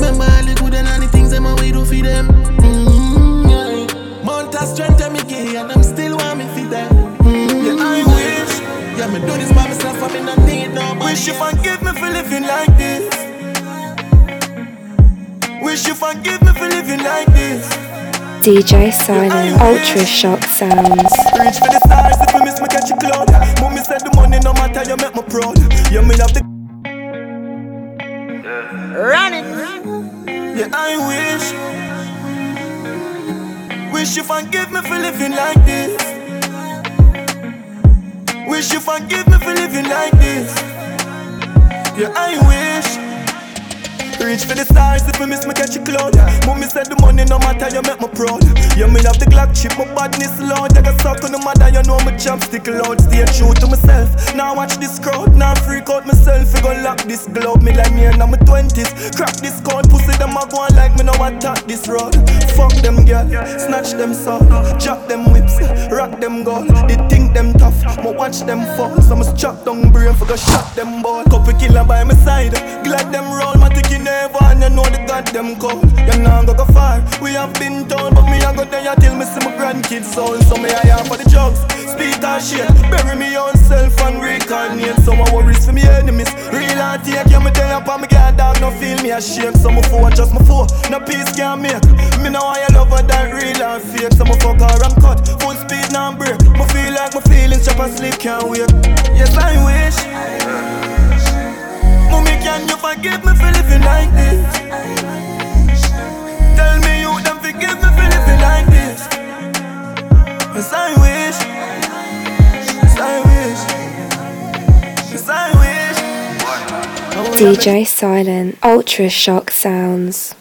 Remember all the good and all the things them and we do for them. Mm, yeah. Mount of strength and me gay and I'm still want me for them. Mm, yeah, I wish. Yeah, me do this by myself and me not need nobody. Wish you forgive me for living like this. Wish you forgive me for living like this. DJ Silent. Ultra Shock Sounds. Reach for the stars if you miss me catch a cloud. Mommy said the money no matter you make me proud. You me have the Running. Yeah, I wish. Wish you forgive me for living like this. Wish you forgive me for living like this. Yeah, I wish. Reach for the stars if you miss me catch a cloud. Mommy said the money no matter you make me proud. You me have the Glock chip, my badness loud. Take a suck on the mother, you know my chopstick loud. Stay true to myself. Now watch this crowd, now freak out myself. You gon' lock this glove, me like me in my twenties. Crack this code, pussy them a go on like me now attack this road. Fuck them girl, snatch them soul, drop them whips, rock them gold. They think them tough, but watch them fall. So I'ma chop down brain for go shot them ball. Couple killer by my side, glad them roll. My ticky never and you know the goddamn cold. You know go go far. We have been told, but me I go there till me see my grandkids soul. So me I am for the drugs, speed and shit. Bury me own self and reincarnate. Some my worries for me enemies. Real and take you me tell up and me get dog no feel me ashamed. So my four just my four, no peace can't make. Me know I love her that real and fake. So my fuck her and cut, full speed now break. Me feel like my feelings chop and sleep can't wait. Yes I wish. Mommy, can you forgive me for living like this? Tell me you don't forgive me for living like this. I wish. I wish. I wish. DJ Silent. Ultra Shock Sounds.